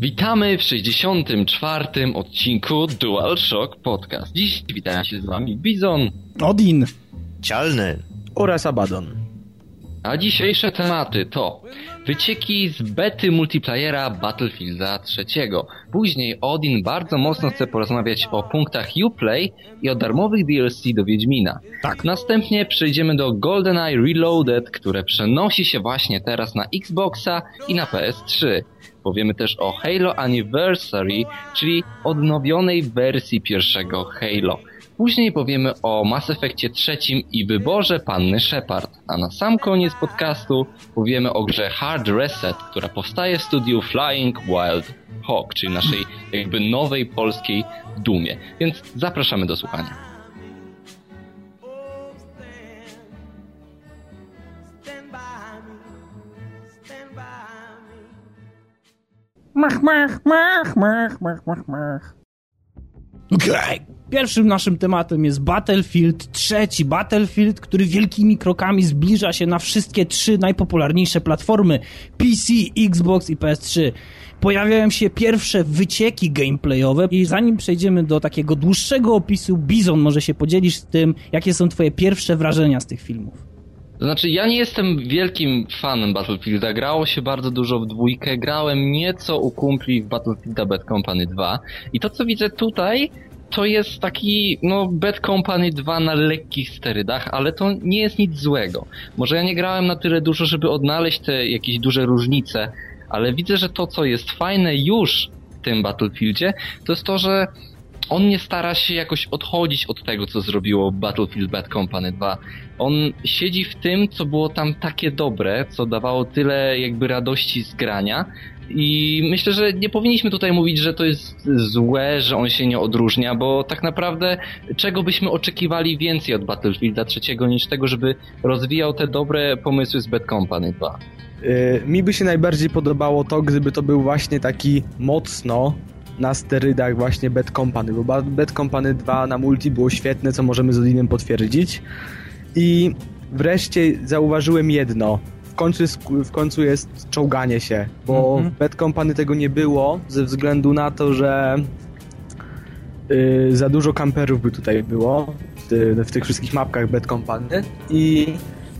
Witamy w 64. odcinku DualShock Podcast. Dziś witają się z wami Bizon, Odin Cialny oraz Abaddon. A dzisiejsze tematy to wycieki z bety multiplayera Battlefielda III. Później Odin bardzo mocno chce porozmawiać o punktach Uplay i o darmowych DLC do Wiedźmina. Tak. Następnie przejdziemy do GoldenEye Reloaded, które przenosi się właśnie teraz na Xboxa i na PS3. Powiemy też o Halo Anniversary, czyli odnowionej wersji pierwszego Halo. Później powiemy o Mass Effectie trzecim i wyborze panny Shepard. A na sam koniec podcastu powiemy o grze Hard Reset, która powstaje w studiu Flying Wild Hawk, czyli naszej jakby nowej polskiej dumie. Więc zapraszamy do słuchania. Mach, mach, mach, mach, mach, mach, mach. Okej. Pierwszym naszym tematem jest Battlefield trzeci. Battlefield, który wielkimi krokami zbliża się na wszystkie trzy najpopularniejsze platformy PC, Xbox i PS3. Pojawiają się pierwsze wycieki gameplayowe i zanim przejdziemy do takiego dłuższego opisu, Bizon może się podzielisz z tym, jakie są twoje pierwsze wrażenia z tych filmów. Znaczy, ja nie jestem wielkim fanem Battlefielda. Grało się bardzo dużo w dwójkę. Grałem nieco u kumpli w Battlefielda Bad Company 2. I to, co widzę tutaj, to jest taki, no, Bad Company 2 na lekkich sterydach, ale to nie jest nic złego. Może ja nie grałem na tyle dużo, żeby odnaleźć te jakieś duże różnice, ale widzę, że to, co jest fajne już w tym Battlefieldzie, to jest to, że on nie stara się jakoś odchodzić od tego, co zrobiło Battlefield Bad Company 2. On siedzi w tym, co było tam takie dobre, co dawało tyle jakby radości z grania. I myślę, że nie powinniśmy tutaj mówić, że to jest złe, że on się nie odróżnia, bo tak naprawdę czego byśmy oczekiwali więcej od Battlefielda trzeciego niż tego, żeby rozwijał te dobre pomysły z Bad Company 2. Yy, mi by się najbardziej podobało to, gdyby to był właśnie taki mocno na sterydach właśnie Bad Company, bo Bad Company 2 na multi było świetne, co możemy z Odinem potwierdzić. I wreszcie zauważyłem jedno. W końcu jest, w końcu jest czołganie się, bo Mhm. w Bad Company tego nie było, ze względu na to, że yy, za dużo kamperów by tutaj było w, w tych wszystkich mapkach Bad Company i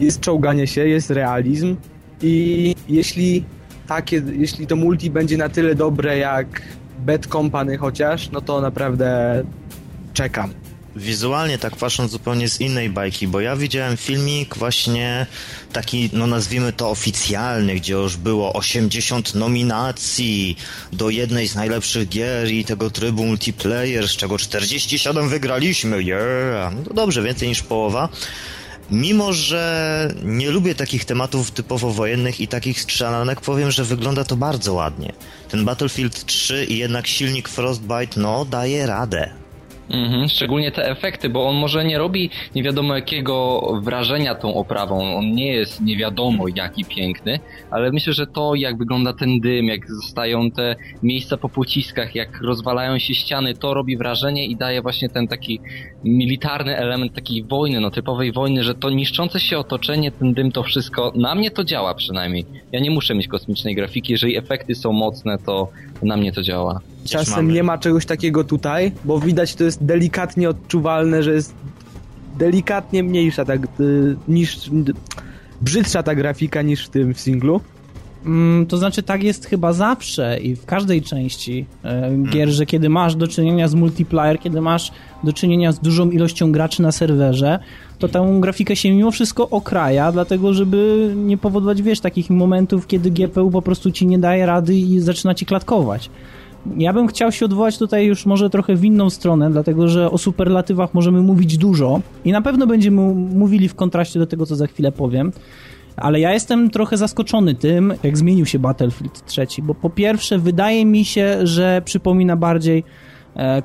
jest czołganie się, jest realizm i jeśli takie, jeśli to multi będzie na tyle dobre jak Bad Company chociaż, no to naprawdę czekam. Wizualnie tak patrząc zupełnie z innej bajki, bo ja widziałem filmik właśnie taki, no nazwijmy to oficjalny, gdzie już było 80 nominacji do jednej z najlepszych gier i tego trybu multiplayer, z czego 47 wygraliśmy, yeah! No dobrze, więcej niż połowa. Mimo, że nie lubię takich tematów typowo wojennych i takich strzelanek, powiem, że wygląda to bardzo ładnie. Ten Battlefield 3 i jednak silnik Frostbite, no, daje radę. Mhm, szczególnie te efekty, bo on może nie robi nie wiadomo jakiego wrażenia tą oprawą. On nie jest nie wiadomo jaki piękny, ale myślę, że to jak wygląda ten dym, jak zostają te miejsca po pociskach, jak rozwalają się ściany, to robi wrażenie i daje właśnie ten taki militarny element takiej wojny, no typowej wojny, że to niszczące się otoczenie, ten dym, to wszystko, na mnie to działa przynajmniej. Ja nie muszę mieć kosmicznej grafiki, jeżeli efekty są mocne, to na mnie to działa. Czasem mamy. nie ma czegoś takiego tutaj, bo widać to jest delikatnie odczuwalne, że jest delikatnie mniejsza tak y, niż brzydsza ta grafika niż w tym w singlu. Mm, to znaczy tak jest chyba zawsze i w każdej części e, gier, że kiedy masz do czynienia z multiplayer, kiedy masz do czynienia z dużą ilością graczy na serwerze, to tę grafikę się mimo wszystko okraja, dlatego żeby nie powodować, wiesz, takich momentów, kiedy GPU po prostu ci nie daje rady i zaczyna ci klatkować. Ja bym chciał się odwołać tutaj już może trochę w inną stronę, dlatego że o superlatywach możemy mówić dużo i na pewno będziemy mówili w kontraście do tego, co za chwilę powiem. Ale ja jestem trochę zaskoczony tym, jak zmienił się Battlefield 3, bo po pierwsze wydaje mi się, że przypomina bardziej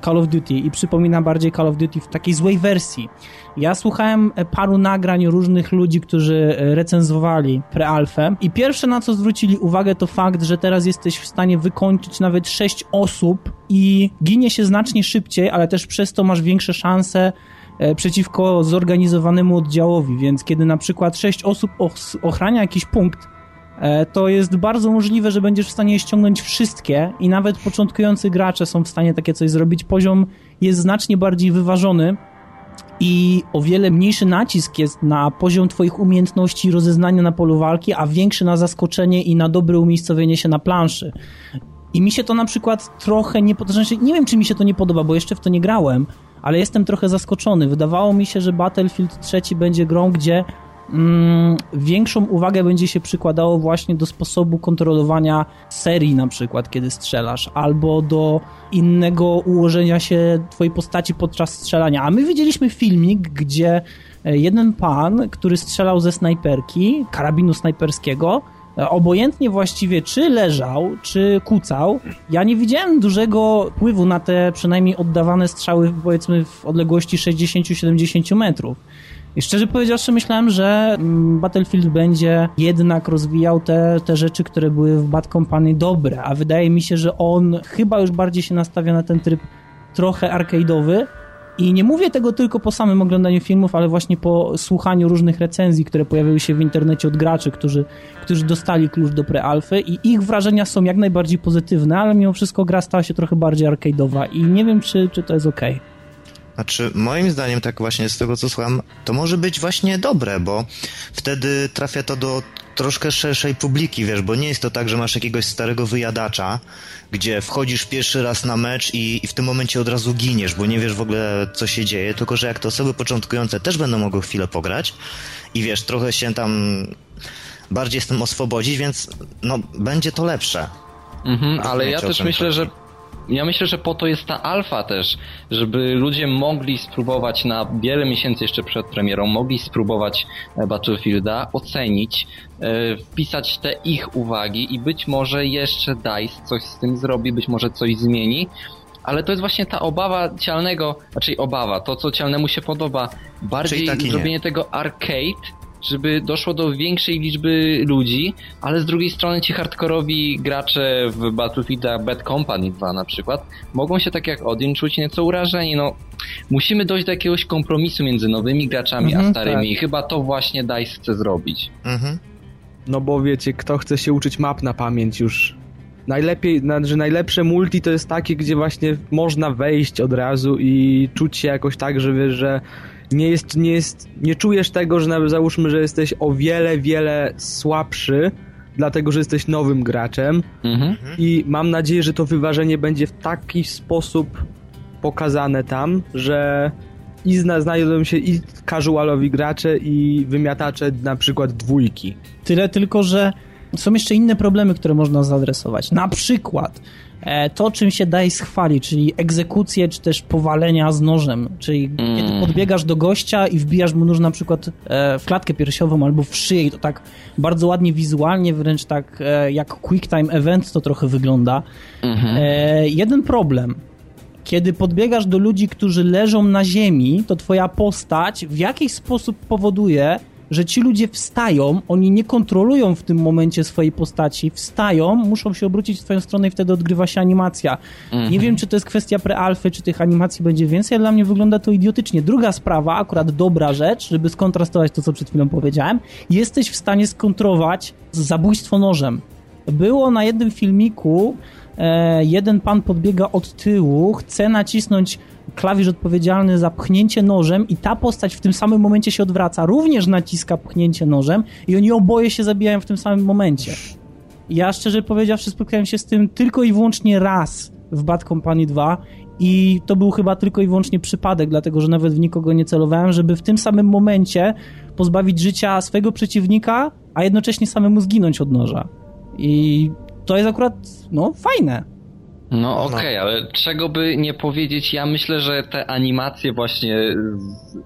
Call of Duty i przypomina bardziej Call of Duty w takiej złej wersji. Ja słuchałem e, paru nagrań różnych ludzi, którzy e, recenzowali prealfę i pierwsze na co zwrócili uwagę to fakt, że teraz jesteś w stanie wykończyć nawet 6 osób i ginie się znacznie szybciej, ale też przez to masz większe szanse e, przeciwko zorganizowanemu oddziałowi, więc kiedy na przykład 6 osób os- ochrania jakiś punkt, e, to jest bardzo możliwe, że będziesz w stanie ściągnąć wszystkie i nawet początkujący gracze są w stanie takie coś zrobić. Poziom jest znacznie bardziej wyważony i o wiele mniejszy nacisk jest na poziom twoich umiejętności rozeznania na polu walki, a większy na zaskoczenie i na dobre umiejscowienie się na planszy. I mi się to na przykład trochę nie podoba, znaczy nie wiem czy mi się to nie podoba, bo jeszcze w to nie grałem, ale jestem trochę zaskoczony. Wydawało mi się, że Battlefield 3 będzie grą, gdzie mm, większą uwagę będzie się przykładało właśnie do sposobu kontrolowania serii na przykład, kiedy strzelasz, albo do innego ułożenia się twojej postaci podczas strzelania. A my widzieliśmy filmik, gdzie e, jeden pan, który strzelał ze snajperki, karabinu snajperskiego, e, obojętnie właściwie czy leżał, czy kucał, ja nie widziałem dużego wpływu na te przynajmniej oddawane strzały powiedzmy w odległości 60-70 metrów. I szczerze powiedziawszy, myślałem, że mm, Battlefield będzie jednak rozwijał te, te rzeczy, które były w Bad Company dobre, a wydaje mi się, że on chyba już bardziej się nastawia na ten tryb trochę arcade'owy. I nie mówię tego tylko po samym oglądaniu filmów, ale właśnie po słuchaniu różnych recenzji, które pojawiły się w internecie od graczy, którzy, którzy dostali klucz do prealfy i ich wrażenia są jak najbardziej pozytywne, ale mimo wszystko gra stała się trochę bardziej arcade'owa i nie wiem, czy, czy to jest ok. Znaczy, moim zdaniem, tak właśnie z tego co słucham, to może być właśnie dobre, bo wtedy trafia to do troszkę szerszej publiki, wiesz, bo nie jest to tak, że masz jakiegoś starego wyjadacza, gdzie wchodzisz pierwszy raz na mecz i, i w tym momencie od razu giniesz, bo nie wiesz w ogóle, co się dzieje, tylko że jak to osoby początkujące też będą mogły chwilę pograć i wiesz, trochę się tam bardziej z tym oswobodzić, więc no, będzie to lepsze. Mhm, ale ja też myślę, że ja myślę, że po to jest ta alfa też, żeby ludzie mogli spróbować na wiele miesięcy jeszcze przed premierą, mogli spróbować e, Battlefielda, ocenić, e, wpisać te ich uwagi i być może jeszcze DICE coś z tym zrobi, być może coś zmieni. Ale to jest właśnie ta obawa cialnego, raczej obawa, to co cialnemu się podoba, bardziej zrobienie tego arcade, żeby doszło do większej liczby ludzi, ale z drugiej strony ci hardkorowi gracze w Battlefielda Bad Company 2 na przykład mogą się tak jak Odin czuć nieco urażeni. No, musimy dojść do jakiegoś kompromisu między nowymi graczami mhm, a starymi tak. i chyba to właśnie DICE chce zrobić. Mhm. No bo wiecie, kto chce się uczyć map na pamięć już najlepiej, że najlepsze multi to jest takie, gdzie właśnie można wejść od razu i czuć się jakoś tak, że wiesz, że nie jest, nie jest, nie czujesz tego, że nawet załóżmy, że jesteś o wiele, wiele słabszy, dlatego, że jesteś nowym graczem mhm. i mam nadzieję, że to wyważenie będzie w taki sposób pokazane tam, że i zna, znajdą się i casualowi gracze i wymiatacze na przykład dwójki. Tyle tylko, że są jeszcze inne problemy, które można zaadresować. Na przykład to, czym się daje schwali, czyli egzekucje, czy też powalenia z nożem, czyli mm. kiedy podbiegasz do gościa i wbijasz mu nóż na przykład e, w klatkę piersiową albo w szyję i to tak bardzo ładnie wizualnie, wręcz tak e, jak quick time event to trochę wygląda. Mm-hmm. Jeden problem. Kiedy podbiegasz do ludzi, którzy leżą na ziemi, to twoja postać w jakiś sposób powoduje, że ci ludzie wstają, oni nie kontrolują w tym momencie swojej postaci, wstają, muszą się obrócić w twoją stronę i wtedy odgrywa się animacja. Mhm. Nie wiem, czy to jest kwestia prealfy, czy tych animacji będzie więcej, ale dla mnie wygląda to idiotycznie. Druga sprawa, akurat dobra rzecz, żeby skontrastować to, co przed chwilą powiedziałem, jesteś w stanie skontrować zabójstwo nożem. Było na jednym filmiku, jeden pan podbiega od tyłu, chce nacisnąć klawisz odpowiedzialny za pchnięcie nożem i ta postać w tym samym momencie się odwraca, również naciska pchnięcie nożem i oni oboje się zabijają w tym samym momencie. Ja szczerze powiedziawszy spotkałem się z tym tylko i wyłącznie raz w Bad Company 2 i to był chyba tylko i wyłącznie przypadek, dlatego że nawet w nikogo nie celowałem, żeby w tym samym momencie pozbawić życia swojego przeciwnika, a jednocześnie samemu zginąć od noża. I to jest akurat, no, fajne. No, okej, okay, ale czego by nie powiedzieć, ja myślę, że te animacje właśnie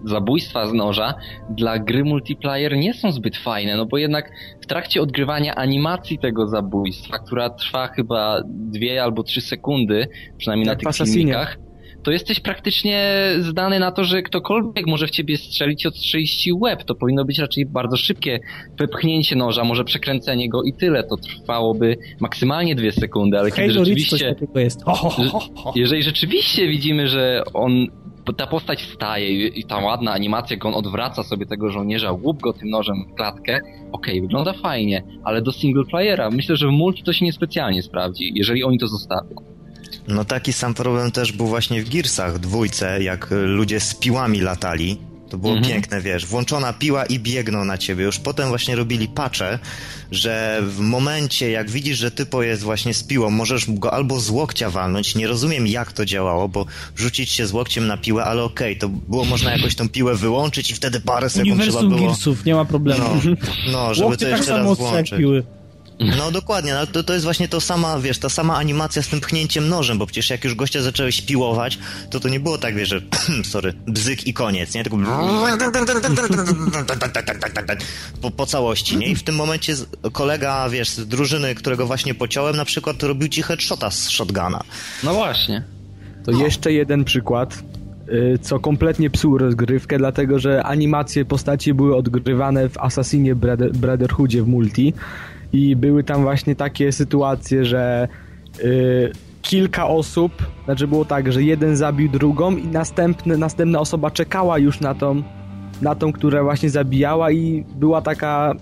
zabójstwa z noża dla gry multiplayer nie są zbyt fajne, no bo jednak w trakcie odgrywania animacji tego zabójstwa, która trwa chyba dwie albo trzy sekundy, przynajmniej Jak na tych filmikach, to jesteś praktycznie zdany na to, że ktokolwiek może w ciebie strzelić odstrzelić ci łeb. To powinno być raczej bardzo szybkie wypchnięcie noża, może przekręcenie go i tyle. To trwałoby maksymalnie dwie sekundy, ale kiedy rzeczywiście... Jest. Ho, ho, ho, jeżeli rzeczywiście widzimy, że on ta postać wstaje i, i ta ładna animacja, jak on odwraca sobie tego żołnierza, łup go tym nożem w klatkę, okej, okay, wygląda fajnie, ale do single playera myślę, że w multi to się niespecjalnie sprawdzi, jeżeli oni to zostawią. No taki sam problem też był właśnie w Gearsach dwójce, jak ludzie z piłami latali to było mhm. piękne, wiesz, włączona piła i biegną na ciebie. Już potem właśnie robili pacze, że w momencie, jak widzisz, że typo jest właśnie z piłą, możesz go albo z łokcia walnąć. Nie rozumiem, jak to działało, bo rzucić się z łokciem na piłę, ale okej, okay, to było można jakoś tą piłę wyłączyć i wtedy parę sekund Uniwersum trzeba było... Gearsów, nie ma problemu. No, no żeby Łokcie to tak jeszcze tak raz włączyć. Piły. No dokładnie, no, to, to jest właśnie to sama, wiesz, ta sama animacja z tym pchnięciem nożem, bo przecież jak już gościa zacząłeś piłować, to to nie było tak, wiesz, że sorry, bzyk i koniec, nie? Tylko po, po całości, nie? I w tym momencie kolega, wiesz, z drużyny, którego właśnie pociąłem, na przykład robił ci headshota z shotguna. No właśnie. To no. jeszcze jeden przykład, co kompletnie psuł rozgrywkę, dlatego że animacje postaci były odgrywane w Assassinie Brotherhoodzie w multi i były tam właśnie takie sytuacje, że yy, kilka osób, znaczy było tak, że jeden zabił drugą i następny, następna osoba czekała już na tą, na tą, która właśnie zabijała i była taka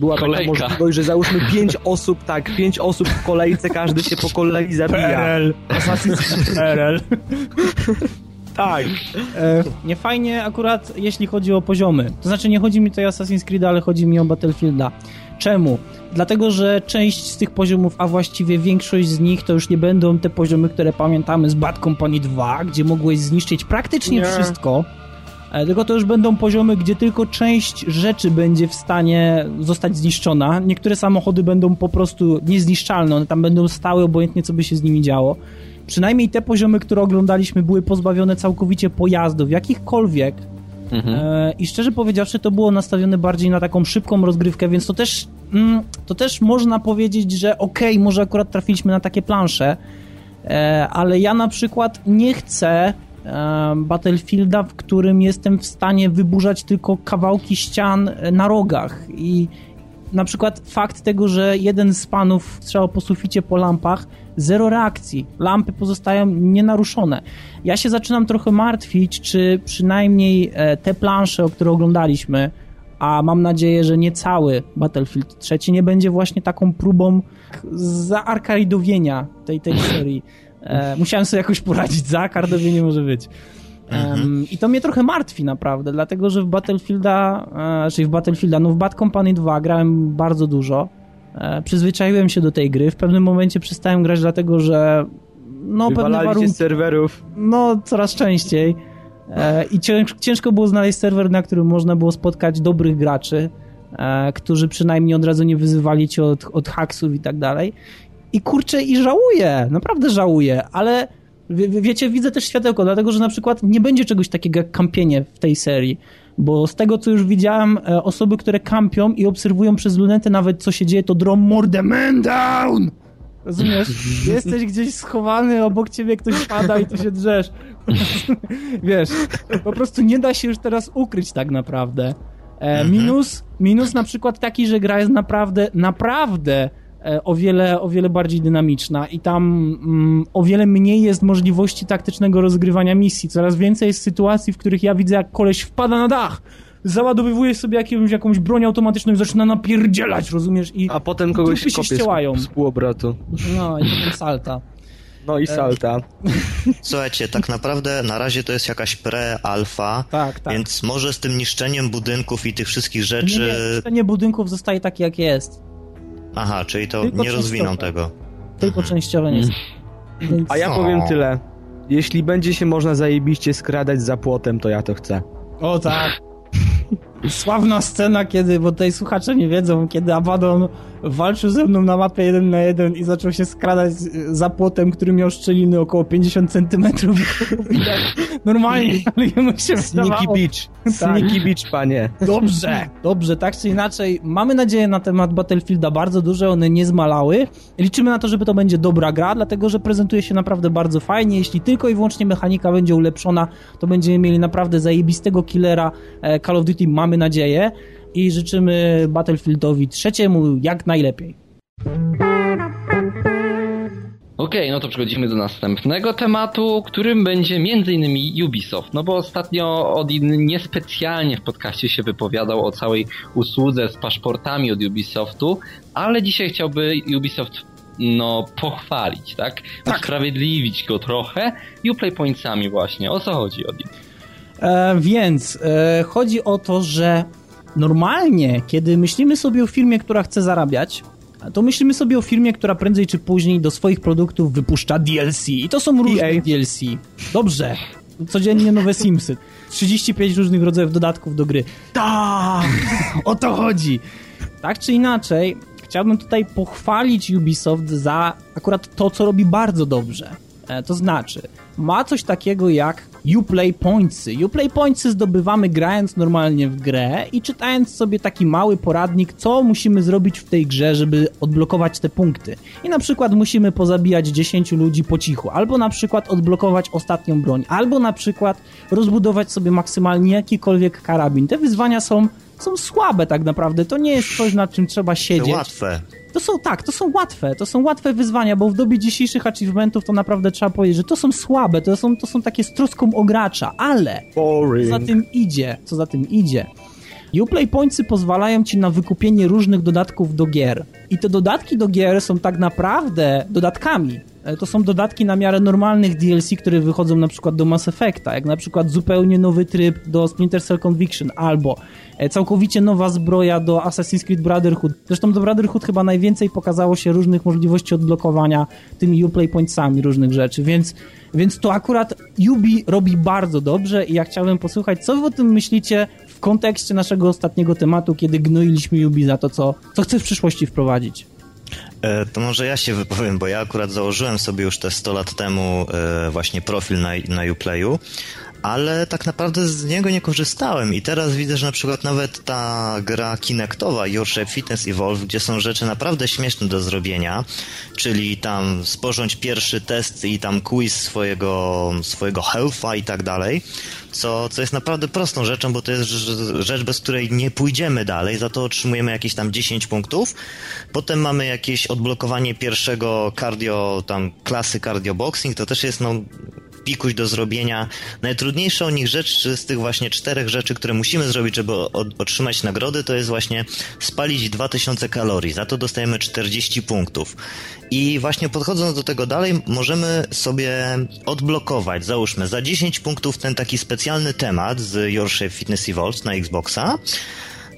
była Kolejka. taka możliwość, że załóżmy pięć osób, tak, pięć osób w kolejce, każdy się po kolei zabija. PRL. Assassin's PRL. tak. E, nie fajnie akurat jeśli chodzi o poziomy. To znaczy nie chodzi mi tutaj o Assassin's Creed, ale chodzi mi o Battlefielda. Czemu? Dlatego, że część z tych poziomów, a właściwie większość z nich, to już nie będą te poziomy, które pamiętamy z Bad Company 2, gdzie mogłeś zniszczyć praktycznie nie. wszystko. E, tylko to już będą poziomy, gdzie tylko część rzeczy będzie w stanie zostać zniszczona. Niektóre samochody będą po prostu niezniszczalne, one tam będą stały, obojętnie co by się z nimi działo. Przynajmniej te poziomy, które oglądaliśmy, były pozbawione całkowicie pojazdów, jakichkolwiek, Mhm. E, I szczerze powiedziawszy, to było nastawione bardziej na taką szybką rozgrywkę, więc to też, mm, to też można powiedzieć, że okej, okay, może akurat trafiliśmy na takie plansze, e, ale ja na przykład nie chcę e, Battlefielda, w którym jestem w stanie wyburzać tylko kawałki ścian na rogach i na przykład fakt tego, że jeden z panów strzał po suficie po lampach, zero reakcji. Lampy pozostają nienaruszone. Ja się zaczynam trochę martwić, czy przynajmniej e, te plansze, o które oglądaliśmy, a mam nadzieję, że nie cały Battlefield 3 nie będzie właśnie taką próbą zaarkaidowienia tej, tej serii. E, musiałem sobie jakoś poradzić, zaarkaidowienie może być. Um, I to mnie trochę martwi naprawdę, dlatego że w Battlefielda, e, czyli w Battlefielda, no w Bad Company 2 grałem bardzo dużo. E, przyzwyczaiłem się do tej gry. W pewnym momencie przestałem grać dlatego, że no pewne warunki... z serwerów. No, coraz częściej. E, I ciężko było znaleźć serwer, na którym można było spotkać dobrych graczy, e, którzy przynajmniej od razu nie wyzywali cię od, od haksów i tak dalej. I kurczę, i żałuję, naprawdę żałuję, ale wie, wiecie, widzę też światełko, dlatego że na przykład nie będzie czegoś takiego jak kampienie w tej serii. Bo z tego, co już widziałem, e, osoby, które kampią i obserwują przez lunetę nawet, co się dzieje, to drą mordę man down! Rozumiesz? Jesteś gdzieś schowany, obok ciebie ktoś pada i ty się drzesz. Wiesz, po prostu nie da się już teraz ukryć tak naprawdę. E, mhm. minus, minus na przykład taki, że gra jest naprawdę, naprawdę o wiele, o wiele bardziej dynamiczna i tam mm, o wiele mniej jest możliwości taktycznego rozgrywania misji. Coraz więcej jest sytuacji, w których ja widzę, jak koleś wpada na dach, załadowywuje sobie jakąś, jakąś broń automatyczną i zaczyna napierdzielać, rozumiesz? I A potem kogoś się ściełają. z półobratu. No i potem salta. No i salta. Słuchajcie, tak naprawdę na razie to jest jakaś pre-alfa, tak, tak. więc może z tym niszczeniem budynków i tych wszystkich rzeczy... Nie, nie, niszczenie budynków zostaje takie, jak jest. Aha, czyli to Tylko nie rozwiną tego. Tylko częściowo nie. Więc... A ja powiem tyle. Jeśli będzie się można zajebiście skradać za płotem, to ja to chcę. O tak. Sławna scena, kiedy, bo tutaj słuchacze nie wiedzą, kiedy Abaddon walczył ze mną na mapie 1 na 1 i zaczął się skradać za płotem, który miał szczeliny około 50 centymetrów. Normalnie, ale jemu się Sneaky Beach. Tak. Sneaky Beach, panie. Dobrze, dobrze, tak czy inaczej. Mamy nadzieję na temat Battlefielda bardzo duże, one nie zmalały. Liczymy na to, żeby to będzie dobra gra, dlatego że prezentuje się naprawdę bardzo fajnie. Jeśli tylko i wyłącznie mechanika będzie ulepszona, to będziemy mieli naprawdę zajebistego killera e, Call of Duty, mamy nadzieję i życzymy Battlefieldowi trzeciemu jak najlepiej. Okej, no to przechodzimy do następnego tematu, którym będzie m.in. Ubisoft. No bo ostatnio Odin niespecjalnie w podcaście się wypowiadał o całej usłudze z paszportami od Ubisoftu, ale dzisiaj chciałby Ubisoft no pochwalić, tak? Usprawiedliwić go trochę Uplay Pointsami właśnie. O co chodzi, Odin? E, więc e, chodzi o to, że normalnie, kiedy myślimy sobie o firmie, która chce zarabiać, to myślimy sobie o firmie, która prędzej czy później do swoich produktów wypuszcza DLC. I to są różne EA. DLC. Dobrze. Codziennie nowe Simsy. 35 różnych rodzajów dodatków do gry. Tak! O to chodzi! Tak czy inaczej, chciałbym tutaj pochwalić Ubisoft za akurat to, co robi bardzo dobrze. E, To znaczy, ma coś takiego jak Uplay Pointsy. Uplay Pointsy zdobywamy grając normalnie w grę i czytając sobie taki mały poradnik, co musimy zrobić w tej grze, żeby odblokować te punkty. I na przykład musimy pozabijać 10 ludzi po cichu, albo na przykład odblokować ostatnią broń, albo na przykład rozbudować sobie maksymalnie jakikolwiek karabin. Te wyzwania są, są słabe tak naprawdę, to nie jest coś, nad czym trzeba To siedzieć. łatwe. To są tak, to są łatwe, to są łatwe wyzwania, bo w dobie dzisiejszych achievementów to naprawdę trzeba powiedzieć, że to są słabe, to są, to są takie z troską o gracza, ale co Boring. za tym idzie, co za tym idzie. Uplay Pointsy pozwalają ci na wykupienie różnych dodatków do gier. I te dodatki do gier są tak naprawdę dodatkami. E, To są dodatki na miarę normalnych DLC, które wychodzą na przykład do Mass Effecta, jak na przykład zupełnie nowy tryb do Splinter Cell Conviction, albo e, całkowicie nowa zbroja do Assassin's Creed Brotherhood. Zresztą do Brotherhood chyba najwięcej pokazało się różnych możliwości odblokowania tymi Uplay Pointsami różnych rzeczy, więc, więc to akurat Ubi robi bardzo dobrze i ja chciałem posłuchać, co wy o tym myślicie w kontekście naszego ostatniego tematu, kiedy gnoiliśmy Ubi za to, co, co chce w przyszłości wprowadzić. E, To może ja się wypowiem, bo ja akurat założyłem sobie już te 100 lat temu e, właśnie profil na, na Uplayu, ale tak naprawdę z niego nie korzystałem. I teraz widzę, że na przykład nawet ta gra Kinectowa, Your Shape Fitness Evolve, gdzie są rzeczy naprawdę śmieszne do zrobienia, czyli tam sporządź pierwszy test i tam quiz swojego, swojego health'a i tak dalej, co, co jest naprawdę prostą rzeczą, bo to jest rz- rzecz, bez której nie pójdziemy dalej, za to otrzymujemy jakieś tam 10 punktów. Potem mamy jakieś odblokowanie pierwszego cardio, tam klasy cardio boxing, to też jest no pikuś do zrobienia. Najtrudniejsza o nich rzecz z tych właśnie czterech rzeczy, które musimy zrobić, żeby otrzymać nagrody, to jest właśnie spalić 2000 kalorii. Za to dostajemy 40 punktów. I właśnie podchodząc do tego dalej, możemy sobie odblokować, załóżmy, za 10 punktów ten taki specjalny temat z Your Shape Fitness Evolved na Xboxa.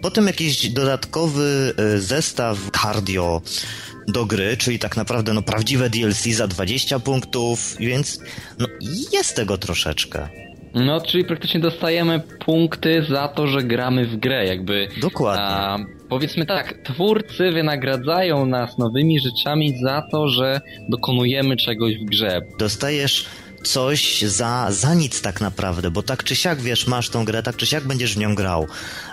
Potem jakiś dodatkowy y, zestaw cardio do gry, czyli tak naprawdę no prawdziwe DLC za 20 punktów, więc no jest tego troszeczkę. No, czyli praktycznie dostajemy punkty za to, że gramy w grę, jakby. Dokładnie. A, powiedzmy tak, twórcy wynagradzają nas nowymi rzeczami za to, że dokonujemy czegoś w grze. Dostajesz coś za, za nic tak naprawdę, bo tak czy siak wiesz, masz tą grę, tak czy siak będziesz w nią grał.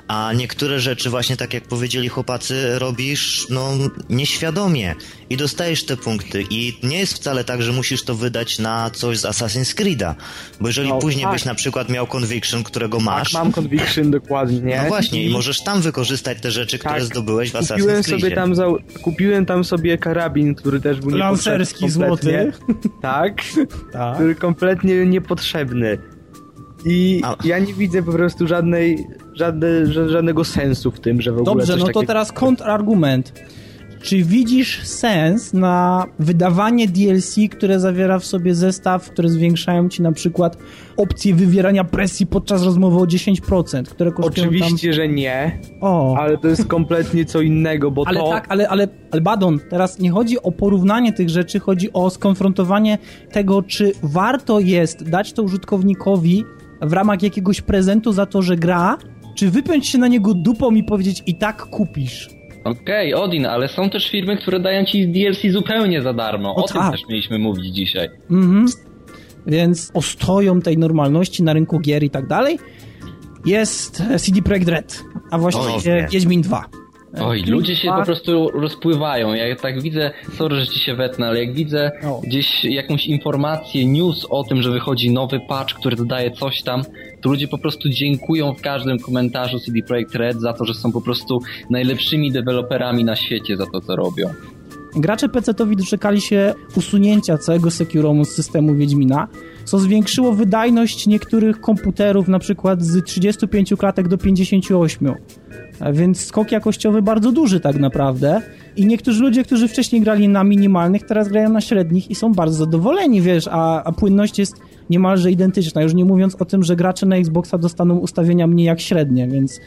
A niektóre rzeczy właśnie tak jak powiedzieli chłopacy, robisz no nieświadomie i dostajesz te punkty i nie jest wcale tak, że musisz to wydać na coś z Assassin's Creed'a, bo jeżeli No, później tak. byś na przykład miał Conviction, którego masz, Tak, mam conviction dokładnie. no właśnie i możesz tam wykorzystać te rzeczy, które Tak. zdobyłeś w Kupiłem Assassin's sobie Creedzie. tam za... kupiłem tam sobie karabin, który też był Lancerski złoty. Tak, Tak. który kompletnie niepotrzebny. I A- ja nie widzę po prostu żadnej, żadne, ża- żadnego sensu w tym, że w ogóle Dobrze, no to takiego... teraz kontrargument. Czy widzisz sens na wydawanie DLC, które zawiera w sobie zestaw, które zwiększają ci na przykład opcję wywierania presji podczas rozmowy o 10%, które kosztują Oczywiście, że nie, tam... O, ale to jest kompletnie co innego, bo ale to... tak, ale, ale, ale Badon, teraz nie chodzi o porównanie tych rzeczy, chodzi o skonfrontowanie tego, czy warto jest dać to użytkownikowi w ramach jakiegoś prezentu za to, że gra, czy wypiąć się na niego dupą i powiedzieć i tak kupisz. Okej, Odin, ale są też firmy, które dają ci DLC zupełnie za darmo. O O tym tak. też mieliśmy mówić dzisiaj. Mhm. Więc ostoją tej normalności na rynku gier i tak dalej jest CD Projekt Red, a właściwie. Wiedźmin 2. Oj, ludzie się po prostu rozpływają. Ja tak widzę, sorry, że ci się wetnę, ale jak widzę O. gdzieś jakąś informację, news o tym, że wychodzi nowy patch, który dodaje coś tam, to ludzie po prostu dziękują w każdym komentarzu CD Projekt Red za to, że są po prostu najlepszymi deweloperami na świecie za to, co robią. Gracze PC-towi doczekali się usunięcia całego Securomu z systemu Wiedźmina, co zwiększyło wydajność niektórych komputerów na przykład z 35 klatek do 58. A Więc skok jakościowy bardzo duży tak naprawdę. I niektórzy ludzie, którzy wcześniej grali na minimalnych, teraz grają na średnich i są bardzo zadowoleni, wiesz, a, a płynność jest niemalże identyczna. Już nie mówiąc o tym, że gracze na Xboxa dostaną ustawienia mniej jak średnie, więc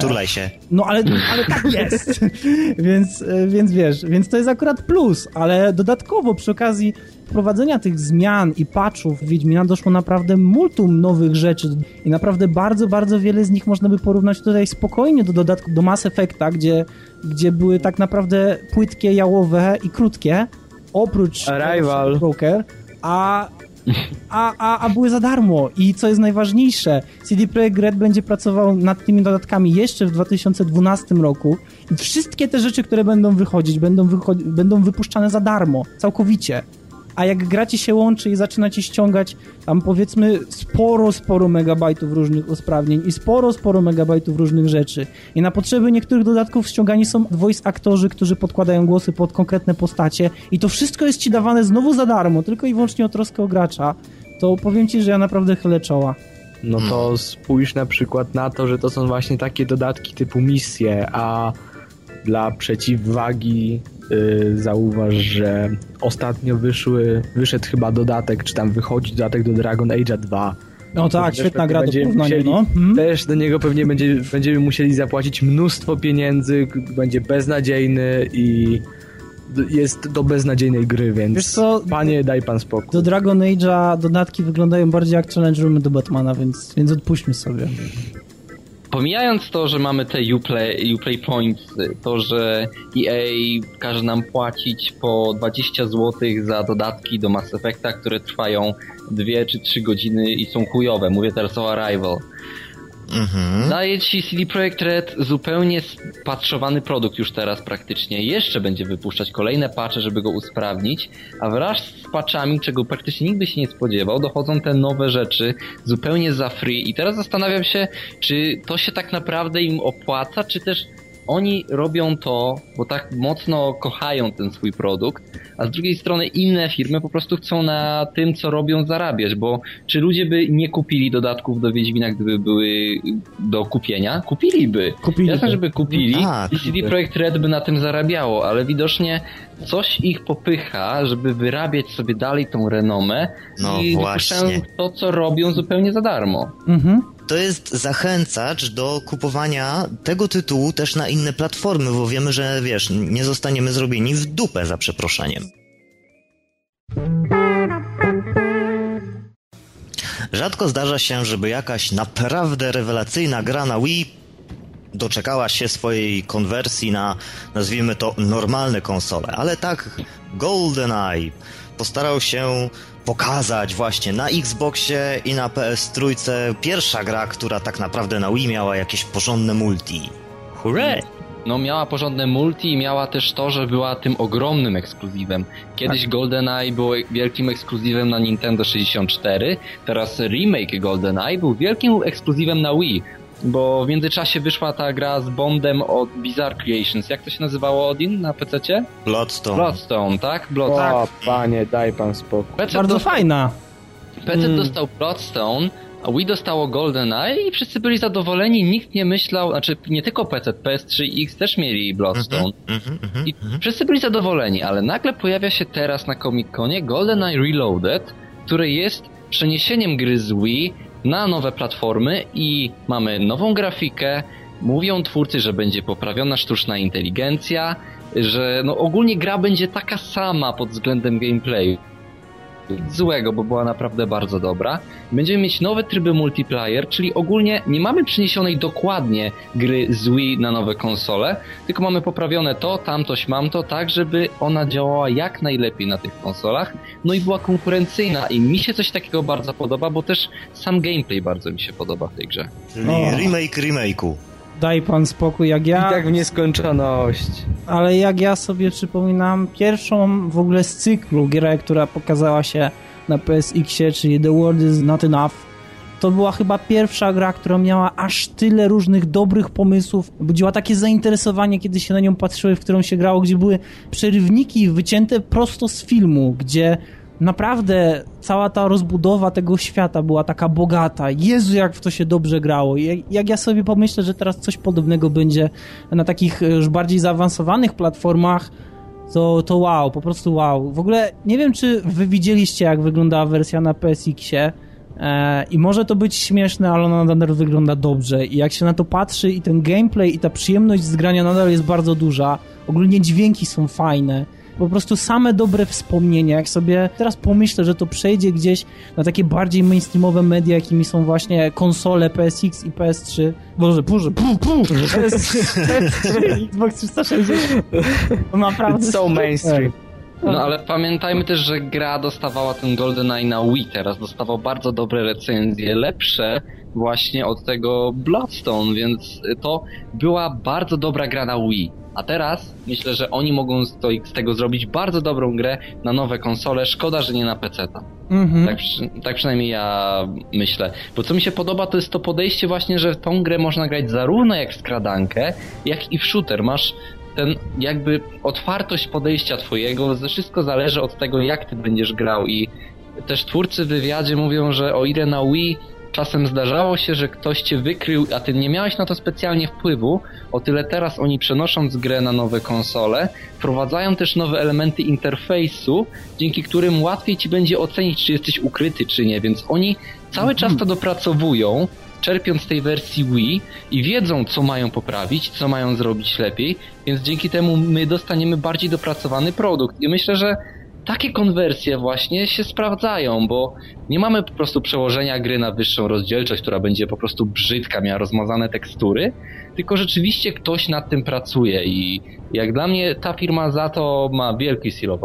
Turlaj się. no ale, ale tak jest. więc, e, więc wiesz, więc to jest akurat plus, ale dodatkowo przy okazji wprowadzenia tych zmian i patchów Wiedźmina doszło naprawdę multum nowych rzeczy i naprawdę bardzo, bardzo wiele z nich można by porównać tutaj spokojnie do dodatku do Mass Effecta, gdzie, gdzie były tak naprawdę płytkie, jałowe i krótkie, oprócz Arrival. Broker, a a, a, a były za darmo. I co jest najważniejsze, CD Projekt Red będzie pracował nad tymi dodatkami jeszcze w 2012 roku i wszystkie te rzeczy, które będą wychodzić, będą, wycho- będą wypuszczane za darmo, całkowicie. A jak gra ci się łączy i zaczyna ci ściągać tam powiedzmy sporo, sporo megabajtów różnych usprawnień i sporo, sporo megabajtów różnych rzeczy. I na potrzeby niektórych dodatków ściągani są voice aktorzy, którzy podkładają głosy pod konkretne postacie i to wszystko jest ci dawane znowu za darmo, tylko i wyłącznie o troskę o gracza. To powiem ci, że ja naprawdę chylę czoła. No to spójrz na przykład na to, że to są właśnie takie dodatki typu misje, a dla przeciwwagi zauważ, że ostatnio wyszły, wyszedł chyba dodatek, czy tam wychodzi dodatek do Dragon Age 2. No tak, Też świetna gra do porównania, no. Mhm. Też do niego pewnie będzie, będziemy musieli zapłacić mnóstwo pieniędzy, będzie beznadziejny i jest do beznadziejnej gry, więc co, panie daj pan spokój. Do Dragon Age'a dodatki wyglądają bardziej jak challenge roomy do Batmana, więc, więc odpuśćmy sobie. Pomijając to, że mamy te Uplay, Uplay Points, to, że EA każe nam płacić po 20 zł za dodatki do Mass Effecta, które trwają 2 czy 3 godziny i są chujowe. Mówię teraz o Arrival. Mhm. Daje ci CD Projekt Red zupełnie spatrzowany produkt już teraz praktycznie. Jeszcze będzie wypuszczać kolejne patche, żeby go usprawnić, a wraz z patchami, czego praktycznie nikt by się nie spodziewał, dochodzą te nowe rzeczy zupełnie za free i teraz zastanawiam się, czy to się tak naprawdę im opłaca, czy też oni robią to, bo tak mocno kochają ten swój produkt, a z drugiej strony inne firmy po prostu chcą na tym, co robią, zarabiać, bo czy ludzie by nie kupili dodatków do Wiedźmina, gdyby były do kupienia? Kupiliby. Kupiliby. Jasne, żeby kupili Tak. i CD Projekt Red by na tym zarabiało, ale widocznie coś ich popycha, żeby wyrabiać sobie dalej tą renomę No i właśnie. to, co robią zupełnie za darmo. Mhm. To jest zachęcacz do kupowania tego tytułu też na inne platformy, bo wiemy, że wiesz, nie zostaniemy zrobieni w dupę za przeproszeniem. Rzadko zdarza się, żeby jakaś naprawdę rewelacyjna gra na Wii doczekała się swojej konwersji na, nazwijmy to, normalne konsole. Ale tak GoldenEye postarał się pokazać właśnie na Xboxie i na PS3 pierwsza gra, która tak naprawdę na Wii miała jakieś porządne multi. Hooray! No miała porządne multi i miała też to, że była tym ogromnym ekskluzywem. Kiedyś GoldenEye był wielkim ekskluzywem na Nintendo 64, teraz remake GoldenEye był wielkim ekskluzywem na Wii. Bo w międzyczasie wyszła ta gra z Bondem od Bizarre Creations. Jak to się nazywało Odin na PC-cie? Bloodstone. Bloodstone, tak? Bloodstone. O, panie, daj pan spokój. PC Bardzo dostał, fajna. PC Mm. dostał Bloodstone, a Wii dostało GoldenEye i wszyscy byli zadowoleni. Nikt nie myślał, znaczy nie tylko PC, PS3 i X też mieli Bloodstone. Mhm, mhm, I mhm. wszyscy byli zadowoleni, ale nagle pojawia się teraz na Comic-Conie GoldenEye Reloaded, które jest przeniesieniem gry z Wii na nowe platformy i mamy nową grafikę. Mówią twórcy, że będzie poprawiona sztuczna inteligencja, że no ogólnie gra będzie taka sama pod względem gameplayu. Złego, bo była naprawdę bardzo dobra. Będziemy mieć nowe tryby multiplayer, czyli ogólnie nie mamy przeniesionej dokładnie gry z Wii na nowe konsole, tylko mamy poprawione to, tamto, śmamto, tak żeby ona działała jak najlepiej na tych konsolach, no i była konkurencyjna i mi się coś takiego bardzo podoba, bo też sam gameplay bardzo mi się podoba w tej grze. Czyli O. remake remake'u. Daj pan spokój, jak I ja... tak w nieskończoność. Ale jak ja sobie przypominam pierwszą w ogóle z cyklu grę, która pokazała się na PSX-ie, czyli The World is Not Enough, to była chyba pierwsza gra, która miała aż tyle różnych dobrych pomysłów, budziła takie zainteresowanie, kiedy się na nią patrzyły, w którą się grało, gdzie były przerywniki wycięte prosto z filmu, gdzie naprawdę cała ta rozbudowa tego świata była taka bogata. Jezu, jak w to się dobrze grało. Jak, ja sobie pomyślę, że teraz coś podobnego będzie na takich już bardziej zaawansowanych platformach, to, to wow, po prostu wow. W ogóle nie wiem, czy wy widzieliście, jak wyglądała wersja na PSX-ie. E, I może to być śmieszne, ale ona nadal wygląda dobrze. I jak się na to patrzy, i ten gameplay, i ta przyjemność z grania nadal jest bardzo duża. Ogólnie dźwięki są fajne po prostu same dobre wspomnienia. Jak sobie teraz pomyślę, że to przejdzie gdzieś na takie bardziej mainstreamowe media, jakimi są właśnie konsole PSX i PS3. Boże, Boże, pu, pu, PS3, Xbox 360. To naprawdę... so mainstream. No ale pamiętajmy też, że gra dostawała ten GoldenEye na Wii teraz, dostawał bardzo dobre recenzje, lepsze właśnie od tego Bloodstone, więc to była bardzo dobra gra na Wii. A teraz myślę, że oni mogą z, to, z tego zrobić bardzo dobrą grę na nowe konsole. Szkoda, że nie na PC. Mhm. Tak, tak przynajmniej ja myślę. Bo co mi się podoba, to jest to podejście właśnie, że tą grę można grać zarówno jak w skradankę, jak i w shooter. Masz ten jakby otwartość podejścia twojego, wszystko zależy od tego, jak ty będziesz grał. I też twórcy w wywiadzie mówią, że o ile na Wii czasem zdarzało się, że ktoś cię wykrył, a ty nie miałeś na to specjalnie wpływu, o tyle teraz oni przenosząc grę na nowe konsole, wprowadzają też nowe elementy interfejsu, dzięki którym łatwiej ci będzie ocenić, czy jesteś ukryty, czy nie, więc oni cały czas to dopracowują, czerpiąc tej wersji Wii i wiedzą, co mają poprawić, co mają zrobić lepiej, więc dzięki temu my dostaniemy bardziej dopracowany produkt. I myślę, że takie konwersje właśnie się sprawdzają, bo nie mamy po prostu przełożenia gry na wyższą rozdzielczość, która będzie po prostu brzydka, miała rozmazane tekstury, tylko rzeczywiście ktoś nad tym pracuje i jak dla mnie ta firma za to ma wielki seal of.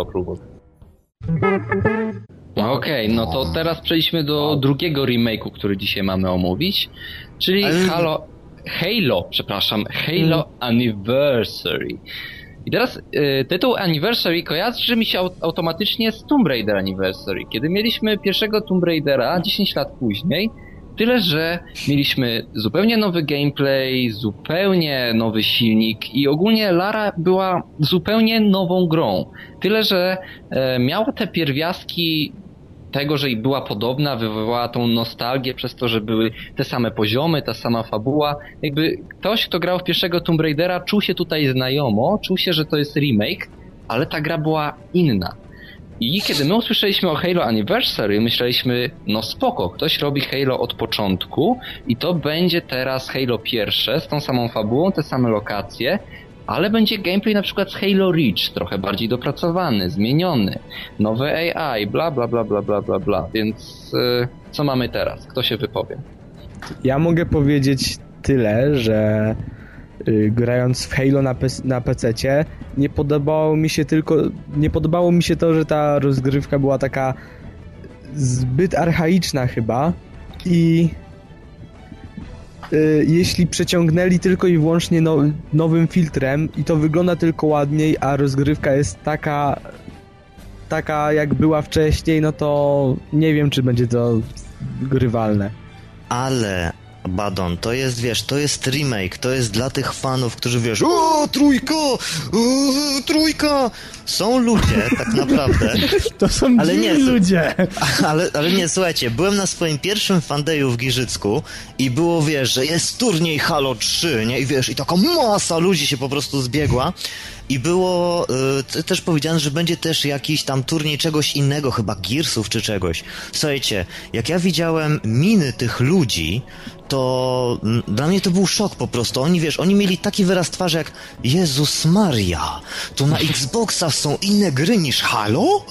Okej, okay, no to teraz przejdźmy do drugiego remake'u, który dzisiaj mamy omówić, czyli Halo, Halo, przepraszam, Halo hmm. Anniversary. I teraz y, tytuł Anniversary kojarzy mi się automatycznie z Tomb Raider Anniversary. Kiedy mieliśmy pierwszego Tomb Raidera 10 lat później, tyle że mieliśmy zupełnie nowy gameplay, zupełnie nowy silnik i ogólnie Lara była zupełnie nową grą. Tyle że e, miała te pierwiastki tego, że była podobna, wywołała tą nostalgię przez to, że były te same poziomy, ta sama fabuła. Jakby ktoś, kto grał w pierwszego Tomb Raidera, czuł się tutaj znajomo, czuł się, że to jest remake, ale ta gra była inna. I kiedy my usłyszeliśmy o Halo Anniversary, myśleliśmy, no spoko, ktoś robi Halo od początku i to będzie teraz Halo pierwsze z tą samą fabułą, te same lokacje, ale będzie gameplay na przykład z Halo Reach, trochę bardziej dopracowany, zmieniony, nowe AI, bla bla bla bla bla bla bla, więc yy, co mamy teraz? Kto się wypowie? Ja mogę powiedzieć tyle, że yy, grając w Halo na, na PC nie podobało mi się tylko nie podobało mi się to, że ta rozgrywka była taka zbyt archaiczna chyba i jeśli przeciągnęli tylko i wyłącznie no, nowym filtrem i to wygląda tylko ładniej, a rozgrywka jest taka taka jak była wcześniej, no to nie wiem, czy będzie to grywalne. Ale Badon, to jest, wiesz, to jest remake, to jest dla tych fanów, którzy wiesz, o, trójka, o, trójka. Są ludzie, tak naprawdę. To są ale nie, ludzie. Ale, ale nie, słuchajcie, byłem na swoim pierwszym fandeju w Giżycku i było, wiesz, że jest turniej Halo 3, nie? I wiesz, i taka masa ludzi się po prostu zbiegła i było y, też powiedziane, że będzie też jakiś tam turniej czegoś innego, chyba Gearsów czy czegoś. Słuchajcie, jak ja widziałem miny tych ludzi, to dla mnie to był szok po prostu. Oni, wiesz, oni mieli taki wyraz twarzy jak Jezus Maria, to na Xboxa są inne gry niż Halo?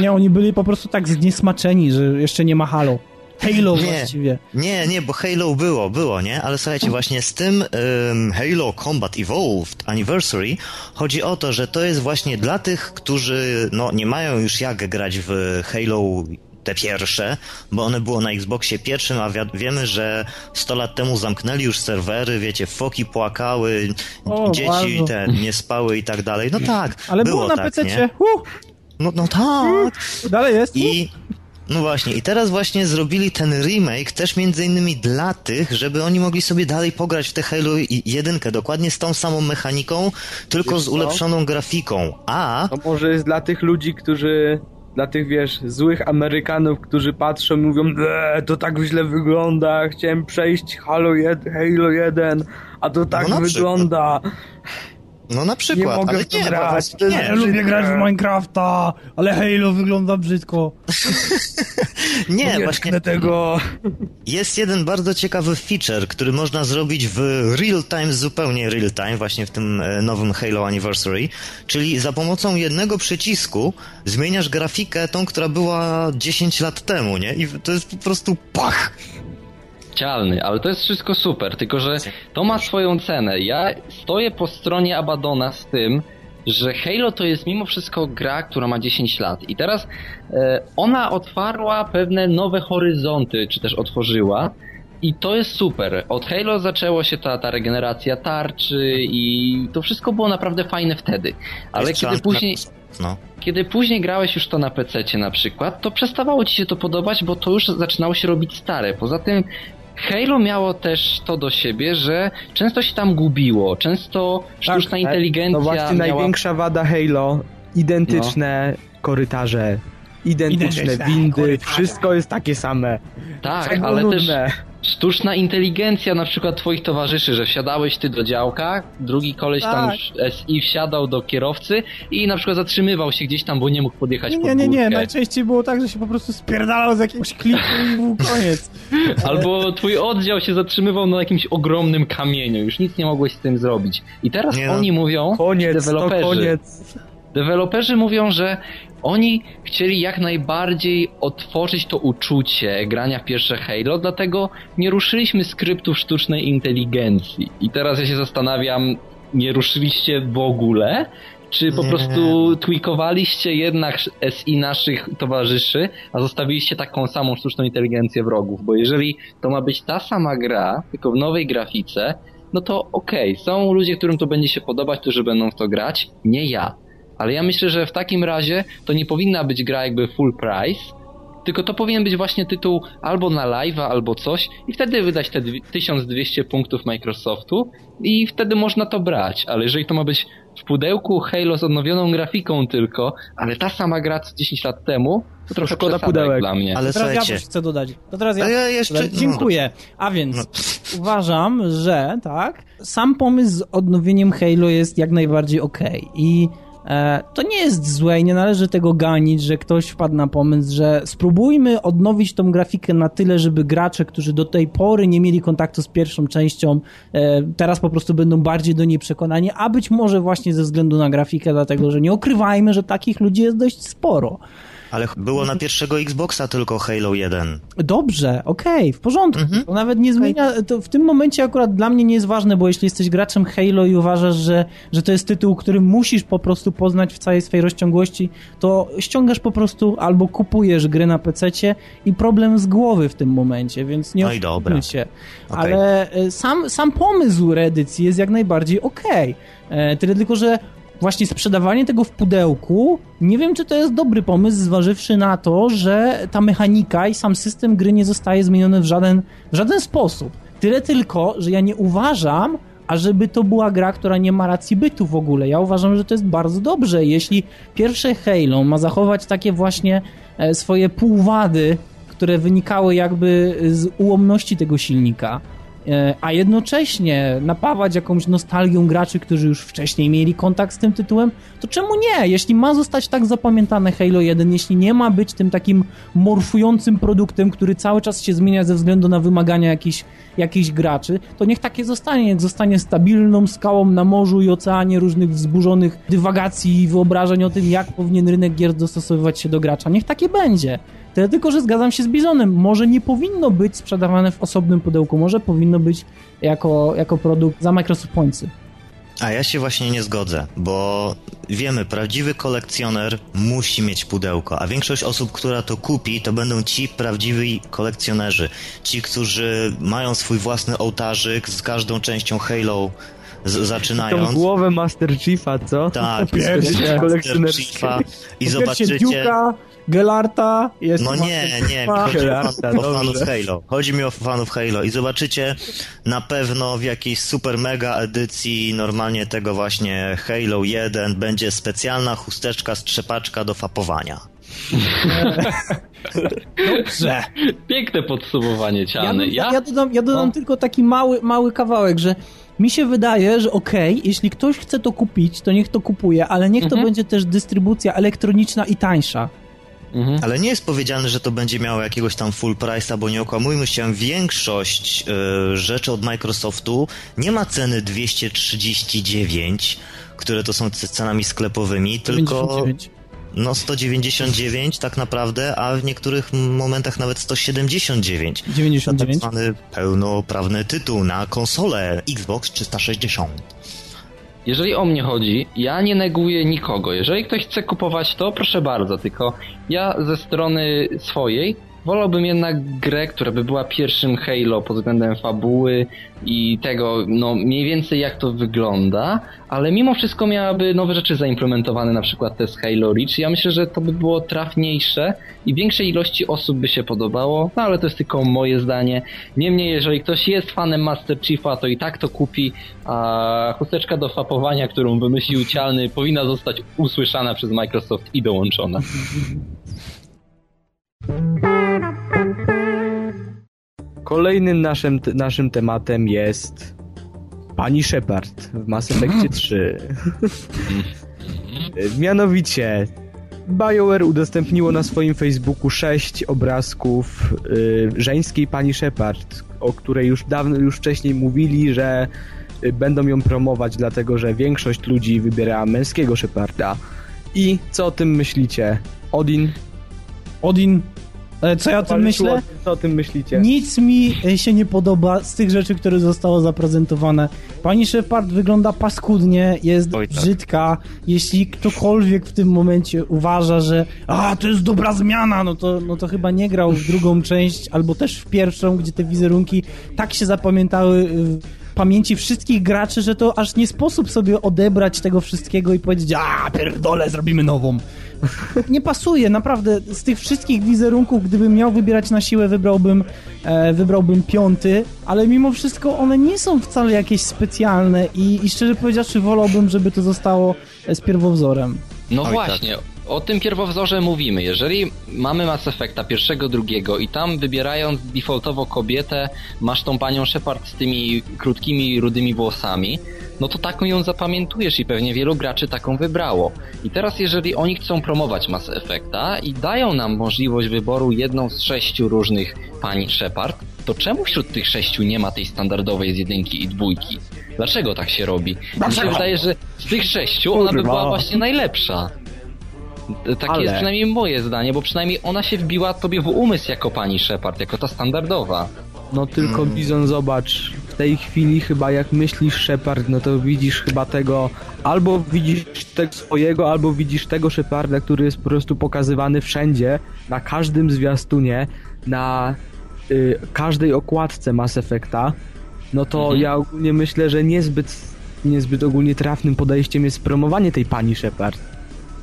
Nie, oni byli po prostu tak zniesmaczeni, że jeszcze nie ma Halo. Halo nie, właściwie. Nie, nie, bo Halo było, było, nie? Ale słuchajcie, właśnie z tym um, Halo Combat Evolved Anniversary chodzi o to, że to jest właśnie dla tych, którzy no, nie mają już jak grać w Halo te pierwsze, bo one było na Xboxie pierwszym, a wi wiemy, że 100 lat temu zamknęli już serwery, wiecie, foki płakały, o, dzieci te nie spały i tak dalej. No tak, Ale było, było na tak, PC. Uh. No, no tak. Dalej jest. I No właśnie, i teraz właśnie zrobili ten remake też między innymi dla tych, żeby oni mogli sobie dalej pograć w tę Halo 1, dokładnie z tą samą mechaniką, tylko Wiesz z co? ulepszoną grafiką. A To może jest dla tych ludzi, którzy... Dla tych, wiesz, złych Amerykanów, którzy patrzą i mówią eee, to tak źle wygląda, chciałem przejść Halo 1, Halo 1, a to tak No na przykład. No na przykład, Nie mogę ale nie, grać, nie, Ja lubię grać w Minecrafta, ale Halo wygląda brzydko. nie, Nie właśnie tego. Jest jeden bardzo ciekawy feature, który można zrobić w real time, zupełnie real time, właśnie w tym e, nowym Halo Anniversary, czyli za pomocą jednego przycisku zmieniasz grafikę tą, która była 10 lat temu, nie? I to jest po prostu pach! Cialny, ale to jest wszystko super, tylko że to ma swoją cenę. Ja stoję po stronie Abadona z tym, że Halo to jest mimo wszystko gra, która ma 10 lat i teraz e, ona otwarła pewne nowe horyzonty, czy też otworzyła i to jest super. Od Halo zaczęło się ta, ta regeneracja tarczy i to wszystko było naprawdę fajne wtedy. Ale Jest kiedy później... No. Kiedy później grałeś już to na PC na przykład, to przestawało ci się to podobać, bo to już zaczynało się robić stare. Poza tym Halo miało też to do siebie, że często się tam gubiło, często sztuczna inteligencja No właśnie miała... największa wada Halo, identyczne korytarze, identyczne Identyczne windy, korytarze. wszystko jest takie same. Tak, Tak ale też nudne. Sztuczna inteligencja na przykład twoich towarzyszy, że wsiadałeś ty do działka, drugi koleś tam Tak. już SI wsiadał do kierowcy i na przykład zatrzymywał się gdzieś tam, bo nie mógł podjechać Nie, pod nie, nie, nie. Najczęściej było tak, że się po prostu spierdalał z jakiegoś klipu i był koniec. Albo twój oddział się zatrzymywał na jakimś ogromnym kamieniu, już nic nie mogłeś z tym zrobić. I teraz Nie no. oni mówią, Koniec, to deweloperzy, koniec. Deweloperzy mówią, że oni chcieli jak najbardziej otworzyć to uczucie grania w pierwsze Halo, dlatego nie ruszyliśmy skryptów sztucznej inteligencji. I teraz ja się zastanawiam, nie ruszyliście w ogóle? Czy po Nie. prostu tweakowaliście jednak SI naszych towarzyszy, a zostawiliście taką samą sztuczną inteligencję wrogów? Bo jeżeli to ma być ta sama gra, tylko w nowej grafice, no to okej, są ludzie, którym to będzie się podobać, którzy będą w to grać, nie ja. Ale ja myślę, że w takim razie to nie powinna być gra jakby full price, tylko to powinien być właśnie tytuł albo na live'a, albo coś i wtedy wydać te dwi- 1200 punktów Microsoftu i wtedy można to brać. Ale jeżeli to ma być w pudełku Halo z odnowioną grafiką tylko, ale ta sama gra co 10 lat temu, to trochę Szkoda pudełek. dla mnie. Ale To teraz ja słuchajcie, coś chcę dodać. To teraz ja, ja jeszcze- dodać. Dziękuję. A więc No. uważam, że tak, sam pomysł z odnowieniem Halo jest jak najbardziej okej. I e, to nie jest złe i nie należy tego ganić, że ktoś wpadł na pomysł, że spróbujmy odnowić tą grafikę na tyle, żeby gracze, którzy do tej pory nie mieli kontaktu z pierwszą częścią, e, teraz po prostu będą bardziej do niej przekonani, a być może właśnie ze względu na grafikę, dlatego że nie ukrywajmy, że takich ludzi jest dość sporo. Ale było na pierwszego Xboxa tylko Halo 1. Dobrze, okej, w porządku. Mhm. To nawet nie zmienia. To w tym momencie akurat dla mnie nie jest ważne, bo jeśli jesteś graczem Halo i uważasz, że, że to jest tytuł, który musisz po prostu poznać w całej swojej rozciągłości, to ściągasz po prostu albo kupujesz grę na PC-cie i problem z głowy w tym momencie, więc nie No i dobra. się. Okej. Ale e, sam, sam pomysł reedycji jest jak najbardziej okej. E, Tyle tylko, że właśnie sprzedawanie tego w pudełku, nie wiem, czy to jest dobry pomysł, zważywszy na to, że ta mechanika i sam system gry nie zostaje zmieniony w żaden, w żaden sposób. Tyle tylko, że ja nie uważam, ażeby to była gra, która nie ma racji bytu w ogóle. Ja uważam, że to jest bardzo dobrze. Jeśli pierwsze Halo ma zachować takie właśnie e, swoje półwady, które wynikały jakby z ułomności tego silnika, a jednocześnie napawać jakąś nostalgią graczy, którzy już wcześniej mieli kontakt z tym tytułem, to czemu nie? Jeśli ma zostać tak zapamiętane Halo 1, jeśli nie ma być tym takim morfującym produktem, który cały czas się zmienia ze względu na wymagania jakichś, jakichś graczy, to niech takie zostanie, niech zostanie stabilną skałą na morzu i oceanie różnych wzburzonych dywagacji i wyobrażeń o tym, jak powinien rynek gier dostosowywać się do gracza. Niech takie będzie. Tyle tylko, że zgadzam się z Bizonem. Może nie powinno być sprzedawane w osobnym pudełku, może powinno być jako, jako produkt za Microsoft Pointsy. A ja się właśnie nie zgodzę, bo wiemy, prawdziwy kolekcjoner musi mieć pudełko, a większość osób, która to kupi, to będą ci prawdziwi kolekcjonerzy. Ci, którzy mają swój własny ołtarzyk z każdą częścią Halo z, Tą zaczynając. głowę Master Chiefa, co? Tak. Chiefa i zobaczycie... Duke'a, Gelarta, jest No nie, nie, chodzi o, fan, o fanów Halo. Chodzi mi o fanów Halo i zobaczycie na pewno w jakiejś super mega edycji normalnie tego właśnie Halo 1 będzie specjalna chusteczka, strzepaczka do fapowania. Dobrze. Piękne podsumowanie, Ja, Ciany. ja, ja dodam, ja dodam No. tylko taki mały, mały kawałek, że mi się wydaje, że okej, jeśli ktoś chce to kupić, to niech to kupuje, ale niech to Mhm. będzie też dystrybucja elektroniczna i tańsza. Mhm. Ale nie jest powiedziane, że to będzie miało jakiegoś tam full price'a, bo nie okłamujmy się, większość y, rzeczy od Microsoftu nie ma ceny 239, które to są cenami sklepowymi, tylko 99. no 199 tak naprawdę, a w niektórych momentach nawet 179. Tak 99. zwany pełnoprawny tytuł na konsolę Xbox 360. Jeżeli o mnie chodzi, ja nie neguję nikogo. Jeżeli ktoś chce kupować to, proszę bardzo, tylko ja ze strony swojej wolałbym jednak grę, która by była pierwszym Halo pod względem fabuły i tego, no mniej więcej jak to wygląda, ale mimo wszystko miałaby nowe rzeczy zaimplementowane, na przykład te z Halo Reach. Ja myślę, że to by było trafniejsze i większej ilości osób by się podobało, no ale to jest tylko moje zdanie. Niemniej, jeżeli ktoś jest fanem Master Chiefa, to i tak to kupi, a chusteczka do fapowania, którą wymyślił Cialny, powinna zostać usłyszana przez Microsoft i dołączona. Kolejnym naszym, naszym tematem jest Pani Shepard w Mass Effectie 3. Mianowicie BioWare udostępniło na swoim Facebooku sześć obrazków y, żeńskiej Pani Shepard, o której już dawno, już wcześniej mówili, że y, będą ją promować, dlatego że większość ludzi wybiera męskiego Sheparda. I co o tym myślicie? Odin? Odin, co ja o tym myślę? Co o tym myślicie? Nic mi e, się nie podoba z tych rzeczy, które zostało zaprezentowane. Pani Shepard wygląda paskudnie, jest Oj, tak. brzydka. Jeśli ktokolwiek w tym momencie uważa, że a, to jest dobra zmiana, no to, no to chyba nie grał w drugą część, albo też w pierwszą, gdzie te wizerunki tak się zapamiętały w pamięci wszystkich graczy, że to aż nie sposób sobie odebrać tego wszystkiego i powiedzieć, a pierdolę, zrobimy nową. Nie pasuje, naprawdę. Z tych wszystkich wizerunków, gdybym miał wybierać na siłę, wybrałbym, e, wybrałbym piąty, ale mimo wszystko one nie są wcale jakieś specjalne i, i szczerze powiedziawszy wolałbym, żeby to zostało e, z pierwowzorem. No Oj, właśnie, o tym pierwowzorze mówimy. Jeżeli mamy Mass Effecta pierwszego, drugiego i tam wybierając defaultowo kobietę, masz tą panią Shepard z tymi krótkimi, rudymi włosami, no to taką ją zapamiętujesz i pewnie wielu graczy taką wybrało. I teraz jeżeli oni chcą promować Mass Effecta i dają nam możliwość wyboru jedną z sześciu różnych pani Shepard, to czemu wśród tych sześciu nie ma tej standardowej z jedynki i dwójki? Dlaczego tak się robi? Mi się wydaje, że z tych sześciu ona by była właśnie najlepsza. Takie Ale- jest przynajmniej moje zdanie, bo przynajmniej ona się wbiła tobie w umysł jako pani Shepard, jako ta standardowa. No tylko Hmm. Bizon, zobacz, w tej chwili chyba jak myślisz Shepard, no to widzisz chyba tego, albo widzisz tego swojego, albo widzisz tego Sheparda, który jest po prostu pokazywany wszędzie, na każdym zwiastunie, na y, każdej okładce Mass Effecta, no to Mhm. ja ogólnie myślę, że niezbyt, niezbyt ogólnie trafnym podejściem jest promowanie tej pani Shepard.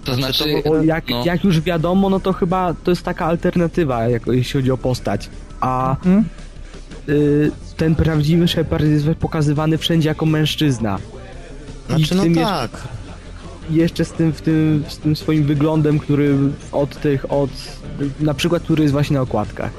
To znaczy, Bo jak, no, jak już wiadomo, no to chyba to jest taka alternatywa, jak, jeśli chodzi o postać. A Hmm? y, ten prawdziwy Shepard jest pokazywany wszędzie jako mężczyzna. Znaczy, no tak. I jeszcze z tym, w tym, z tym swoim wyglądem, który od tych, od na przykład, który jest właśnie na okładkach.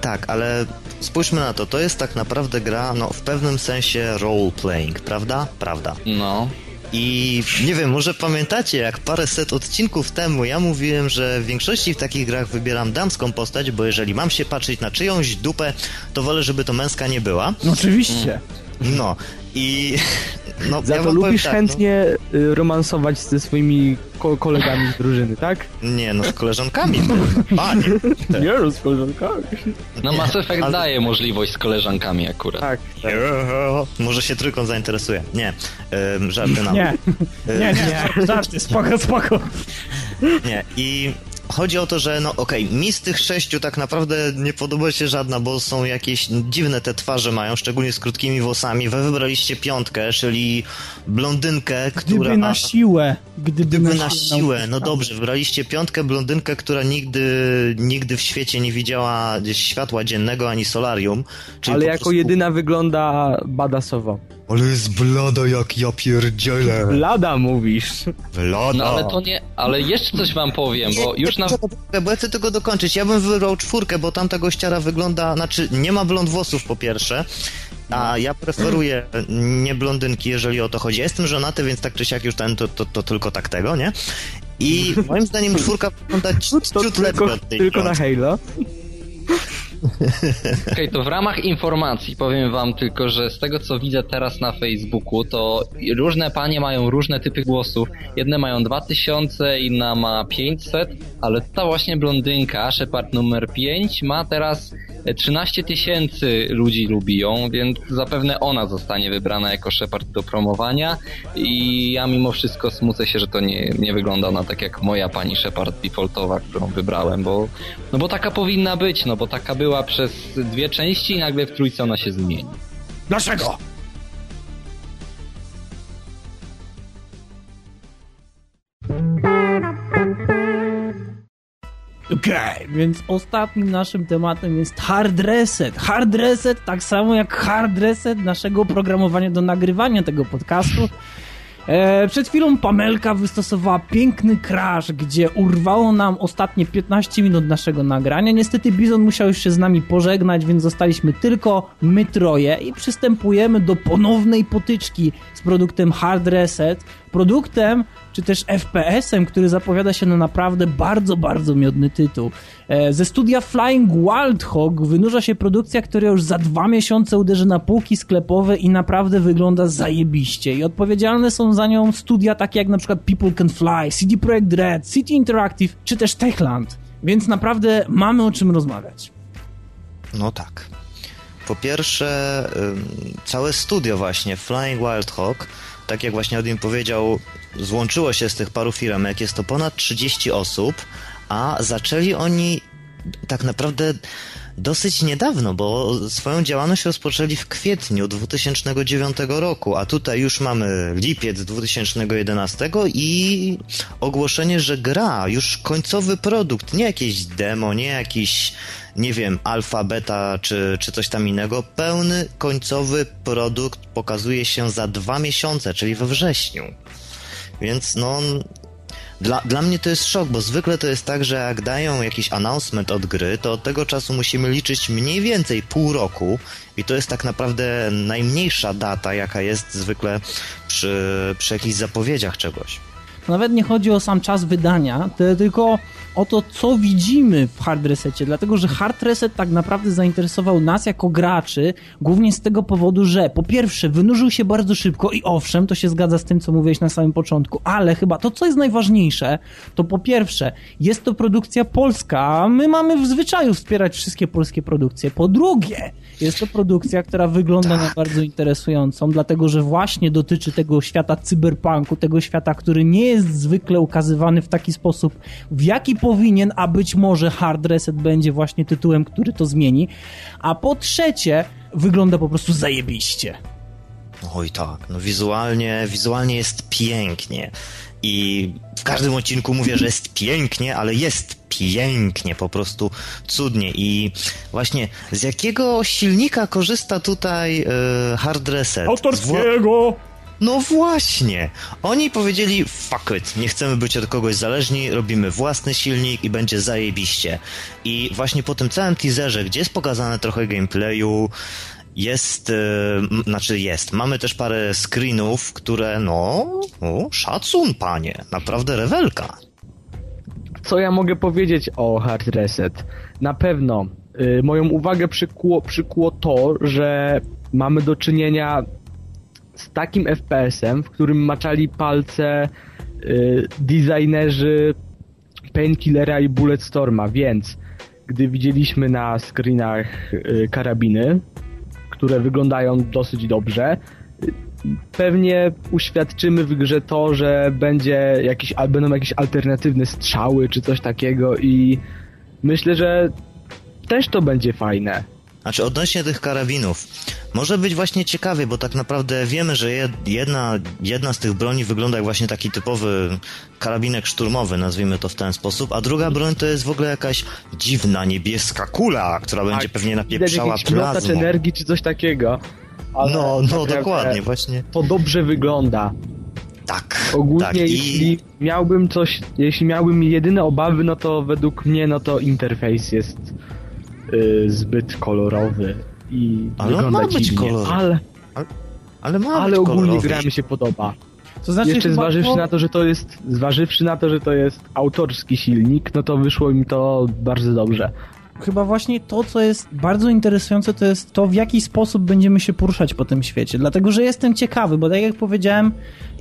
Tak, ale spójrzmy na to. To jest tak naprawdę gra, no w pewnym sensie role-playing, prawda? Prawda. no. I nie wiem, może pamiętacie, jak paręset odcinków temu ja mówiłem, że w większości w takich grach wybieram damską postać, bo jeżeli mam się patrzeć na czyjąś dupę, to wolę, żeby to męska nie była. No oczywiście. No i... No, Za ja to lubisz tak, chętnie y, romansować ze swoimi ko- kolegami z drużyny, tak? No, nie, no z koleżankami. Panie. Te- Nie, z koleżankami. No Mass Effect ale- daje możliwość z koleżankami akurat. Tak, tak. Może się trójką zainteresuje. Nie, ym, żarty na Nie, nie, nie, żarty, spoko, spoko. Nie, i chodzi o to, że no okej, okay, mi z tych sześciu tak naprawdę nie podoba się żadna, bo są jakieś dziwne te twarze mają, szczególnie z krótkimi włosami. Wy wybraliście piątkę, czyli blondynkę, która... Gdyby na siłę. Gdyby, Gdyby na siłę, no dobrze, wybraliście piątkę, blondynkę, która nigdy, nigdy w świecie nie widziała gdzieś światła dziennego ani solarium. Ale jako prostu... jedyna wygląda badasowo. Ale jest blada jak ja pierdzielę. Blada mówisz. Blada. No ale to nie, ale jeszcze coś wam powiem, bo już na... Bo ja chcę tego dokończyć. Ja bym wybrał czwórkę, bo tamta gościara wygląda, znaczy nie ma blond włosów po pierwsze, a ja preferuję nie blondynki, jeżeli o to chodzi. Ja jestem żonaty, więc tak czy siak już ten, to, to, to tylko tak tego, nie? I moim zdaniem czwórka wygląda ciut, ciut tylko, lepiej od tej Tylko na Halo? Okej, okay, to w ramach informacji powiem wam tylko, że z tego co widzę teraz na Facebooku, to różne panie mają różne typy głosów. Jedne mają 2000, inna ma 500, ale ta właśnie blondynka, Shepard numer 5, ma teraz 13 tysięcy ludzi lubi ją, więc zapewne ona zostanie wybrana jako Shepard do promowania i ja mimo wszystko smucę się, że to nie, nie wygląda na tak jak moja pani Shepard defaultowa, którą wybrałem, bo no bo taka powinna być, no bo taka była przez dwie części i nagle w trójce ona się zmieni. Dlaczego? Okej, okay, więc ostatnim naszym tematem jest hard reset. Hard reset, tak samo jak hard reset naszego programowania do nagrywania tego podcastu. E, przed chwilą Pamelka wystosowała piękny crash, gdzie urwało nam ostatnie 15 minut naszego nagrania. Niestety Bizon musiał już się z nami pożegnać, więc zostaliśmy tylko my troje i przystępujemy do ponownej potyczki z produktem Hard Reset. Produktem, czy też FPS-em, który zapowiada się na naprawdę bardzo, bardzo miodny tytuł. E, ze studia Flying Wild Hog wynurza się produkcja, która już za dwa miesiące uderzy na półki sklepowe i naprawdę wygląda zajebiście. I odpowiedzialne są za nią studia takie jak na przykład People Can Fly, CD Projekt Red, City Interactive czy też Techland. Więc naprawdę mamy o czym rozmawiać. No tak. Po pierwsze, całe studio właśnie, Flying Wild Hog, tak jak właśnie Odin powiedział, złączyło się z tych paru firmek, jest to ponad 30 osób, a zaczęli oni tak naprawdę dosyć niedawno, bo swoją działalność rozpoczęli w kwietniu 2009 roku, a tutaj już mamy lipiec 2011 i ogłoszenie, że gra, już końcowy produkt, nie jakieś demo, nie jakiś, nie wiem, alfa, beta czy, czy coś tam innego, pełny końcowy produkt pokazuje się za dwa miesiące, czyli we wrześniu. Więc no, dla, dla mnie to jest szok, bo zwykle to jest tak, że jak dają jakiś announcement od gry, to od tego czasu musimy liczyć mniej więcej pół roku i to jest tak naprawdę najmniejsza data, jaka jest zwykle przy, przy jakichś zapowiedziach czegoś. Nawet nie chodzi o sam czas wydania, tylko o to, co widzimy w hard resecie, dlatego że hard reset tak naprawdę zainteresował nas jako graczy, głównie z tego powodu, że po pierwsze wynurzył się bardzo szybko i owszem, to się zgadza z tym, co mówiłeś na samym początku, ale chyba to, co jest najważniejsze, to po pierwsze jest to produkcja polska, a my mamy w zwyczaju wspierać wszystkie polskie produkcje. Po drugie, jest to produkcja, która wygląda tak. na bardzo interesującą, dlatego że właśnie dotyczy tego świata cyberpunku, tego świata, który nie jest zwykle ukazywany w taki sposób, w jaki powinien, a być może Hard Reset będzie właśnie tytułem, który to zmieni. A po trzecie, wygląda po prostu zajebiście. Oj tak, no wizualnie, wizualnie jest pięknie. I w każdym odcinku mówię, że jest pięknie, ale jest pięknie, po prostu cudnie. I właśnie z jakiego silnika korzysta tutaj yy, Hard Reset? Autorskiego! No właśnie. Oni powiedzieli, fuck it, nie chcemy być od kogoś zależni, robimy własny silnik i będzie zajebiście. I właśnie po tym całym teaserze, gdzie jest pokazane trochę gameplayu, jest, yy, znaczy jest, mamy też parę screenów, które no, szacun panie, naprawdę rewelka. Co ja mogę powiedzieć o Hard Reset? Na pewno yy, moją uwagę przykuło, przykuło to, że mamy do czynienia z takim FPS-em, w którym maczali palce yy, designerzy Painkillera i Bulletstorma, więc gdy widzieliśmy na screenach yy, karabiny, które wyglądają dosyć dobrze, pewnie uświadczymy w grze to, że będzie jakiś, będą jakieś alternatywne strzały czy coś takiego i myślę, że też to będzie fajne. Znaczy odnośnie tych karabinów, może być właśnie ciekawie, bo tak naprawdę wiemy, że jed- jedna, jedna z tych broni wygląda jak właśnie taki typowy karabinek szturmowy, nazwijmy to w ten sposób, a druga broń to jest w ogóle jakaś dziwna niebieska kula, która będzie pewnie Widać napieprzała plazmą. energii czy coś takiego. Ale No, no naprawdę dokładnie, właśnie. To dobrze wygląda. Tak. Ogólnie tak. jeśli miałbym coś, jeśli miałbym jedyne obawy, no to według mnie, no to interfejs jest y, zbyt kolorowy i Ale wygląda ma być dziwnie, kolorowy. ale, Ale ma ale być ogólnie kolorowy. gra mi się podoba. To znaczy Jeszcze zważywszy to- na to, że to jest, zważywszy na to, że to jest autorski silnik, no to wyszło mi to bardzo dobrze. chyba właśnie to, co jest bardzo interesujące, to jest to, w jaki sposób będziemy się poruszać po tym świecie. Dlatego, że jestem ciekawy, bo tak jak powiedziałem,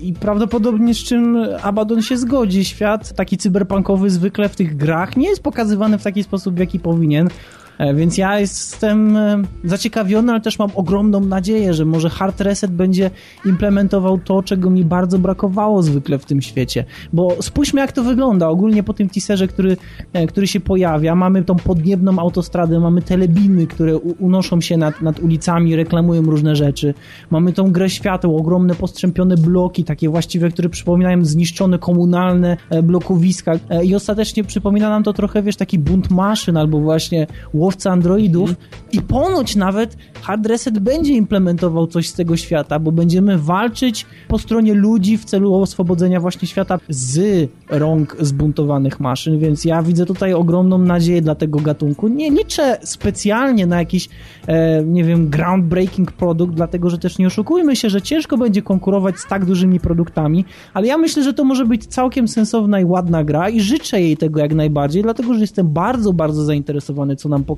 i prawdopodobnie z czym Abaddon się zgodzi, świat taki cyberpunkowy zwykle w tych grach nie jest pokazywany w taki sposób, w jaki powinien. E, Więc ja jestem e, zaciekawiony, ale też mam ogromną nadzieję, że może Hard Reset będzie implementował to, czego mi bardzo brakowało zwykle w tym świecie. Bo spójrzmy, jak to wygląda. Ogólnie po tym teaserze, który, e, który się pojawia, mamy tą podniebną autostradę, mamy telebimy, które unoszą się nad, nad ulicami, reklamują różne rzeczy. Mamy tą grę świateł, ogromne postrzępione bloki, takie właściwie, które przypominają zniszczone komunalne blokowiska. I ostatecznie przypomina nam to trochę, wiesz, taki bunt maszyn albo właśnie łowca androidów. I ponoć nawet Hard Reset będzie implementował coś z tego świata, bo będziemy walczyć po stronie ludzi w celu oswobodzenia właśnie świata z rąk zbuntowanych maszyn, więc ja widzę tutaj ogromną nadzieję dla tego gatunku. Nie liczę specjalnie na jakiś, e, nie wiem, groundbreaking produkt, dlatego że też nie oszukujmy się, że ciężko będzie konkurować z tak dużymi produktami, ale ja myślę, że to może być całkiem sensowna i ładna gra i życzę jej tego jak najbardziej, dlatego że jestem bardzo, bardzo zainteresowany, co nam pokaże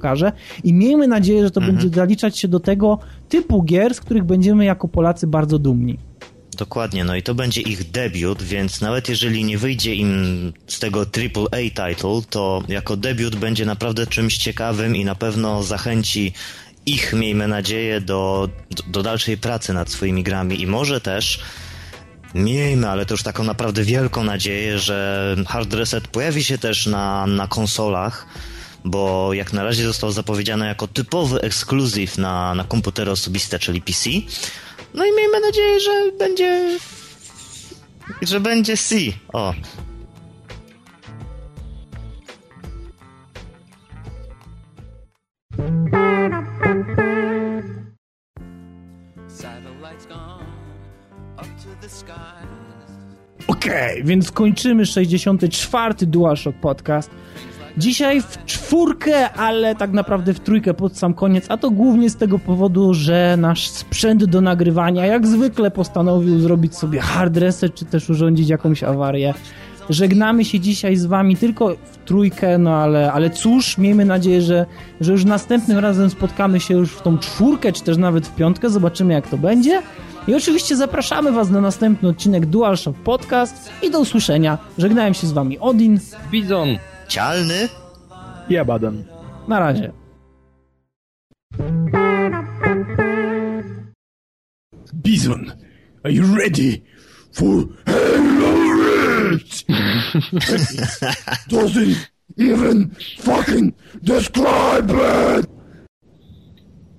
i miejmy nadzieję, że to będzie zaliczać się do tego typu gier, z których będziemy jako Polacy bardzo dumni. Dokładnie, no i to będzie ich debiut, więc nawet jeżeli nie wyjdzie im z tego AAA title, to jako debiut będzie naprawdę czymś ciekawym i na pewno zachęci ich, miejmy nadzieję, do, do, do dalszej pracy nad swoimi grami. I może też miejmy, ale to już taką naprawdę wielką nadzieję, że Hard Reset pojawi się też na, na konsolach, bo jak na razie został zapowiedziany jako typowy ekskluzyw na, na komputery osobiste, czyli PC. No i miejmy nadzieję, że będzie. że będzie C. O. Okej, więc kończymy 64. DualShock Podcast. Dzisiaj w czwórkę, ale tak naprawdę w trójkę pod sam koniec, a to głównie z tego powodu, że nasz sprzęt do nagrywania jak zwykle postanowił zrobić sobie hard reset, czy też urządzić jakąś awarię. Żegnamy się dzisiaj z wami tylko w trójkę, no ale, ale cóż, miejmy nadzieję, że, że już następnym razem spotkamy się już w tą czwórkę, czy też nawet w piątkę, zobaczymy jak to będzie. I oczywiście zapraszamy was na następny odcinek DualShock Podcast i do usłyszenia. Żegnałem się z wami Odin. Bizon! Cialny? I Abaddon. Na razie. Bison, are you ready for Halo Reach? Doesn't even fucking describe it!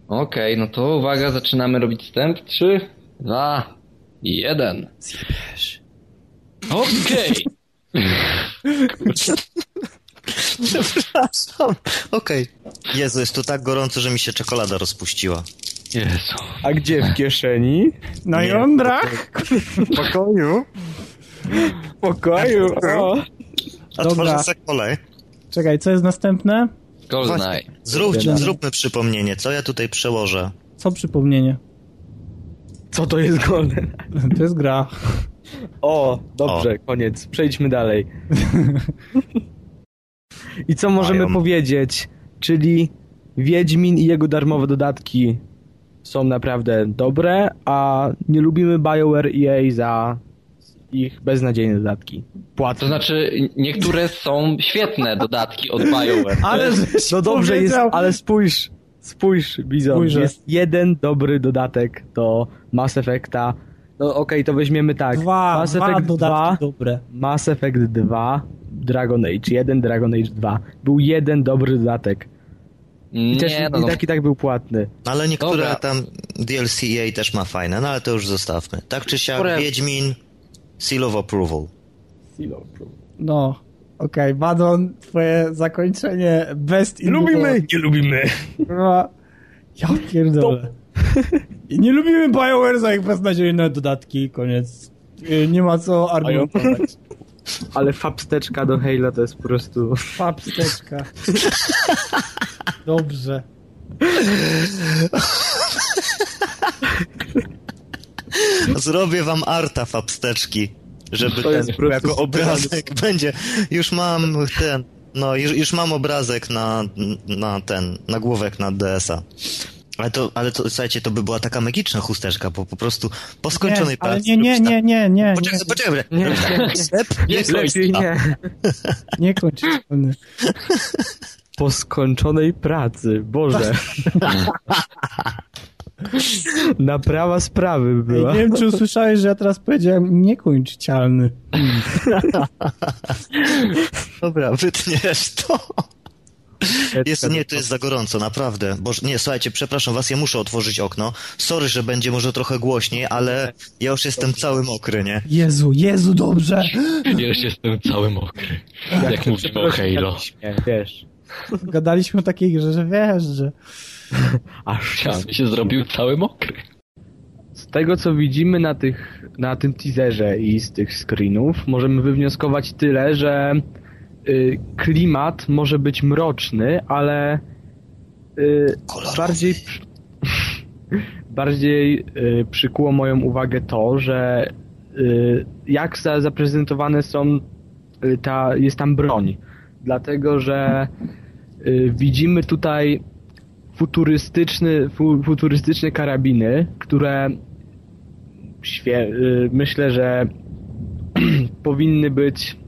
Okej, no to uwaga, zaczynamy robić wstęp. 3, 2, 1. Zjebiesz. Okej! Przepraszam. Okej. Jezu, jest tu tak gorąco, że mi się czekolada rozpuściła. Jezu. A gdzie w kieszeni? Na Nie. jądrach? W pokoju? W pokoju. O. A Dobra. tworzę se kolej. Czekaj, co jest następne? GoldenEye. Zrób, zróbmy przypomnienie, co ja tutaj przełożę. Co przypomnienie? Co to jest Golden? To jest gra. O, dobrze, koniec. Przejdźmy dalej. I co możemy Mają. powiedzieć? Czyli Wiedźmin i jego darmowe dodatki są naprawdę dobre, a nie lubimy BioWare EA za ich beznadziejne dodatki. Płacą. To znaczy, niektóre są świetne dodatki od BioWare. Ale No dobrze jest, ale spójrz, spójrz, Bizon. Spójrzę. Jest jeden dobry dodatek do Mass Effecta No okej, to weźmiemy tak. Dwa, Mass dwa Effect dodatki 2, dobre. Mass Effect 2, Dragon Age 1, Dragon Age 2. Był jeden dobry dodatek. I, też, Nie, no, i no. tak i tak był płatny. Ale niektóre Dobra. tam DLC EA też ma fajne, no ale to już zostawmy. Tak czy siak, Które- Wiedźmin, Seal of Approval. No, okej, Badon, twoje zakończenie best in Lubimy, nie lubimy. Ja pierdolę. I nie lubimy BioWare za ich beznadziejne dodatki, koniec. Y, Nie ma co argumentować. Ale fapsteczka do Halo to jest po prostu... Papsteczka. Dobrze. Zrobię wam arta fapsteczki, żeby To ten jest po prostu jako obrazek będzie. Już mam ten, no już, już mam obrazek na, na ten, nagłówek na DS-a. Ale to, ale to, słuchajcie, to by była taka magiczna chusteczka, bo po prostu po skończonej Nie, ale pracy... nie, nie, nie, nie, nie, nie, Poczekaj, poczekaj, Nie, nie, Nie lepiej nie. nie kończ. Po skończonej pracy, Boże. Naprawa sprawy Ej, była. nie wiem, czy usłyszałeś, że ja teraz powiedziałem niekończycialny. Dobra, wytniesz to. Jest, nie, to jest za gorąco, naprawdę. Boże, nie, słuchajcie, przepraszam was, ja muszę otworzyć okno. Sorry, że będzie może trochę głośniej, ale ja już jestem cały mokry, nie? Jezu, Jezu, dobrze. Ja już jestem cały mokry. Jak mówimy o Halo. Wiesz. Gadaliśmy o takiej grze, że wiesz, że... Aż Ja się zrobił cały mokry. Z tego co widzimy na, tych, na tym teaserze i z tych screenów, możemy wywnioskować tyle, że klimat może być mroczny, ale y, Kolorowy. bardziej, bardziej y, przykuło moją uwagę to, że y, jak za, zaprezentowane są, y, ta, jest tam broń. Dlatego, że y, widzimy tutaj futurystyczny, fu, futurystyczne karabiny, które y, myślę, że powinny być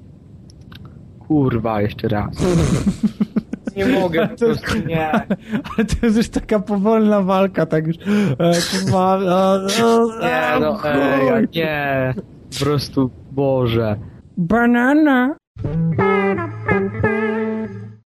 kurwa, jeszcze raz. Nie mogę, po prostu nie. Ale to jest już taka powolna walka, tak już... E, kurwa, e, e, Nie, no ej, nie. Po prostu, Boże. Banana.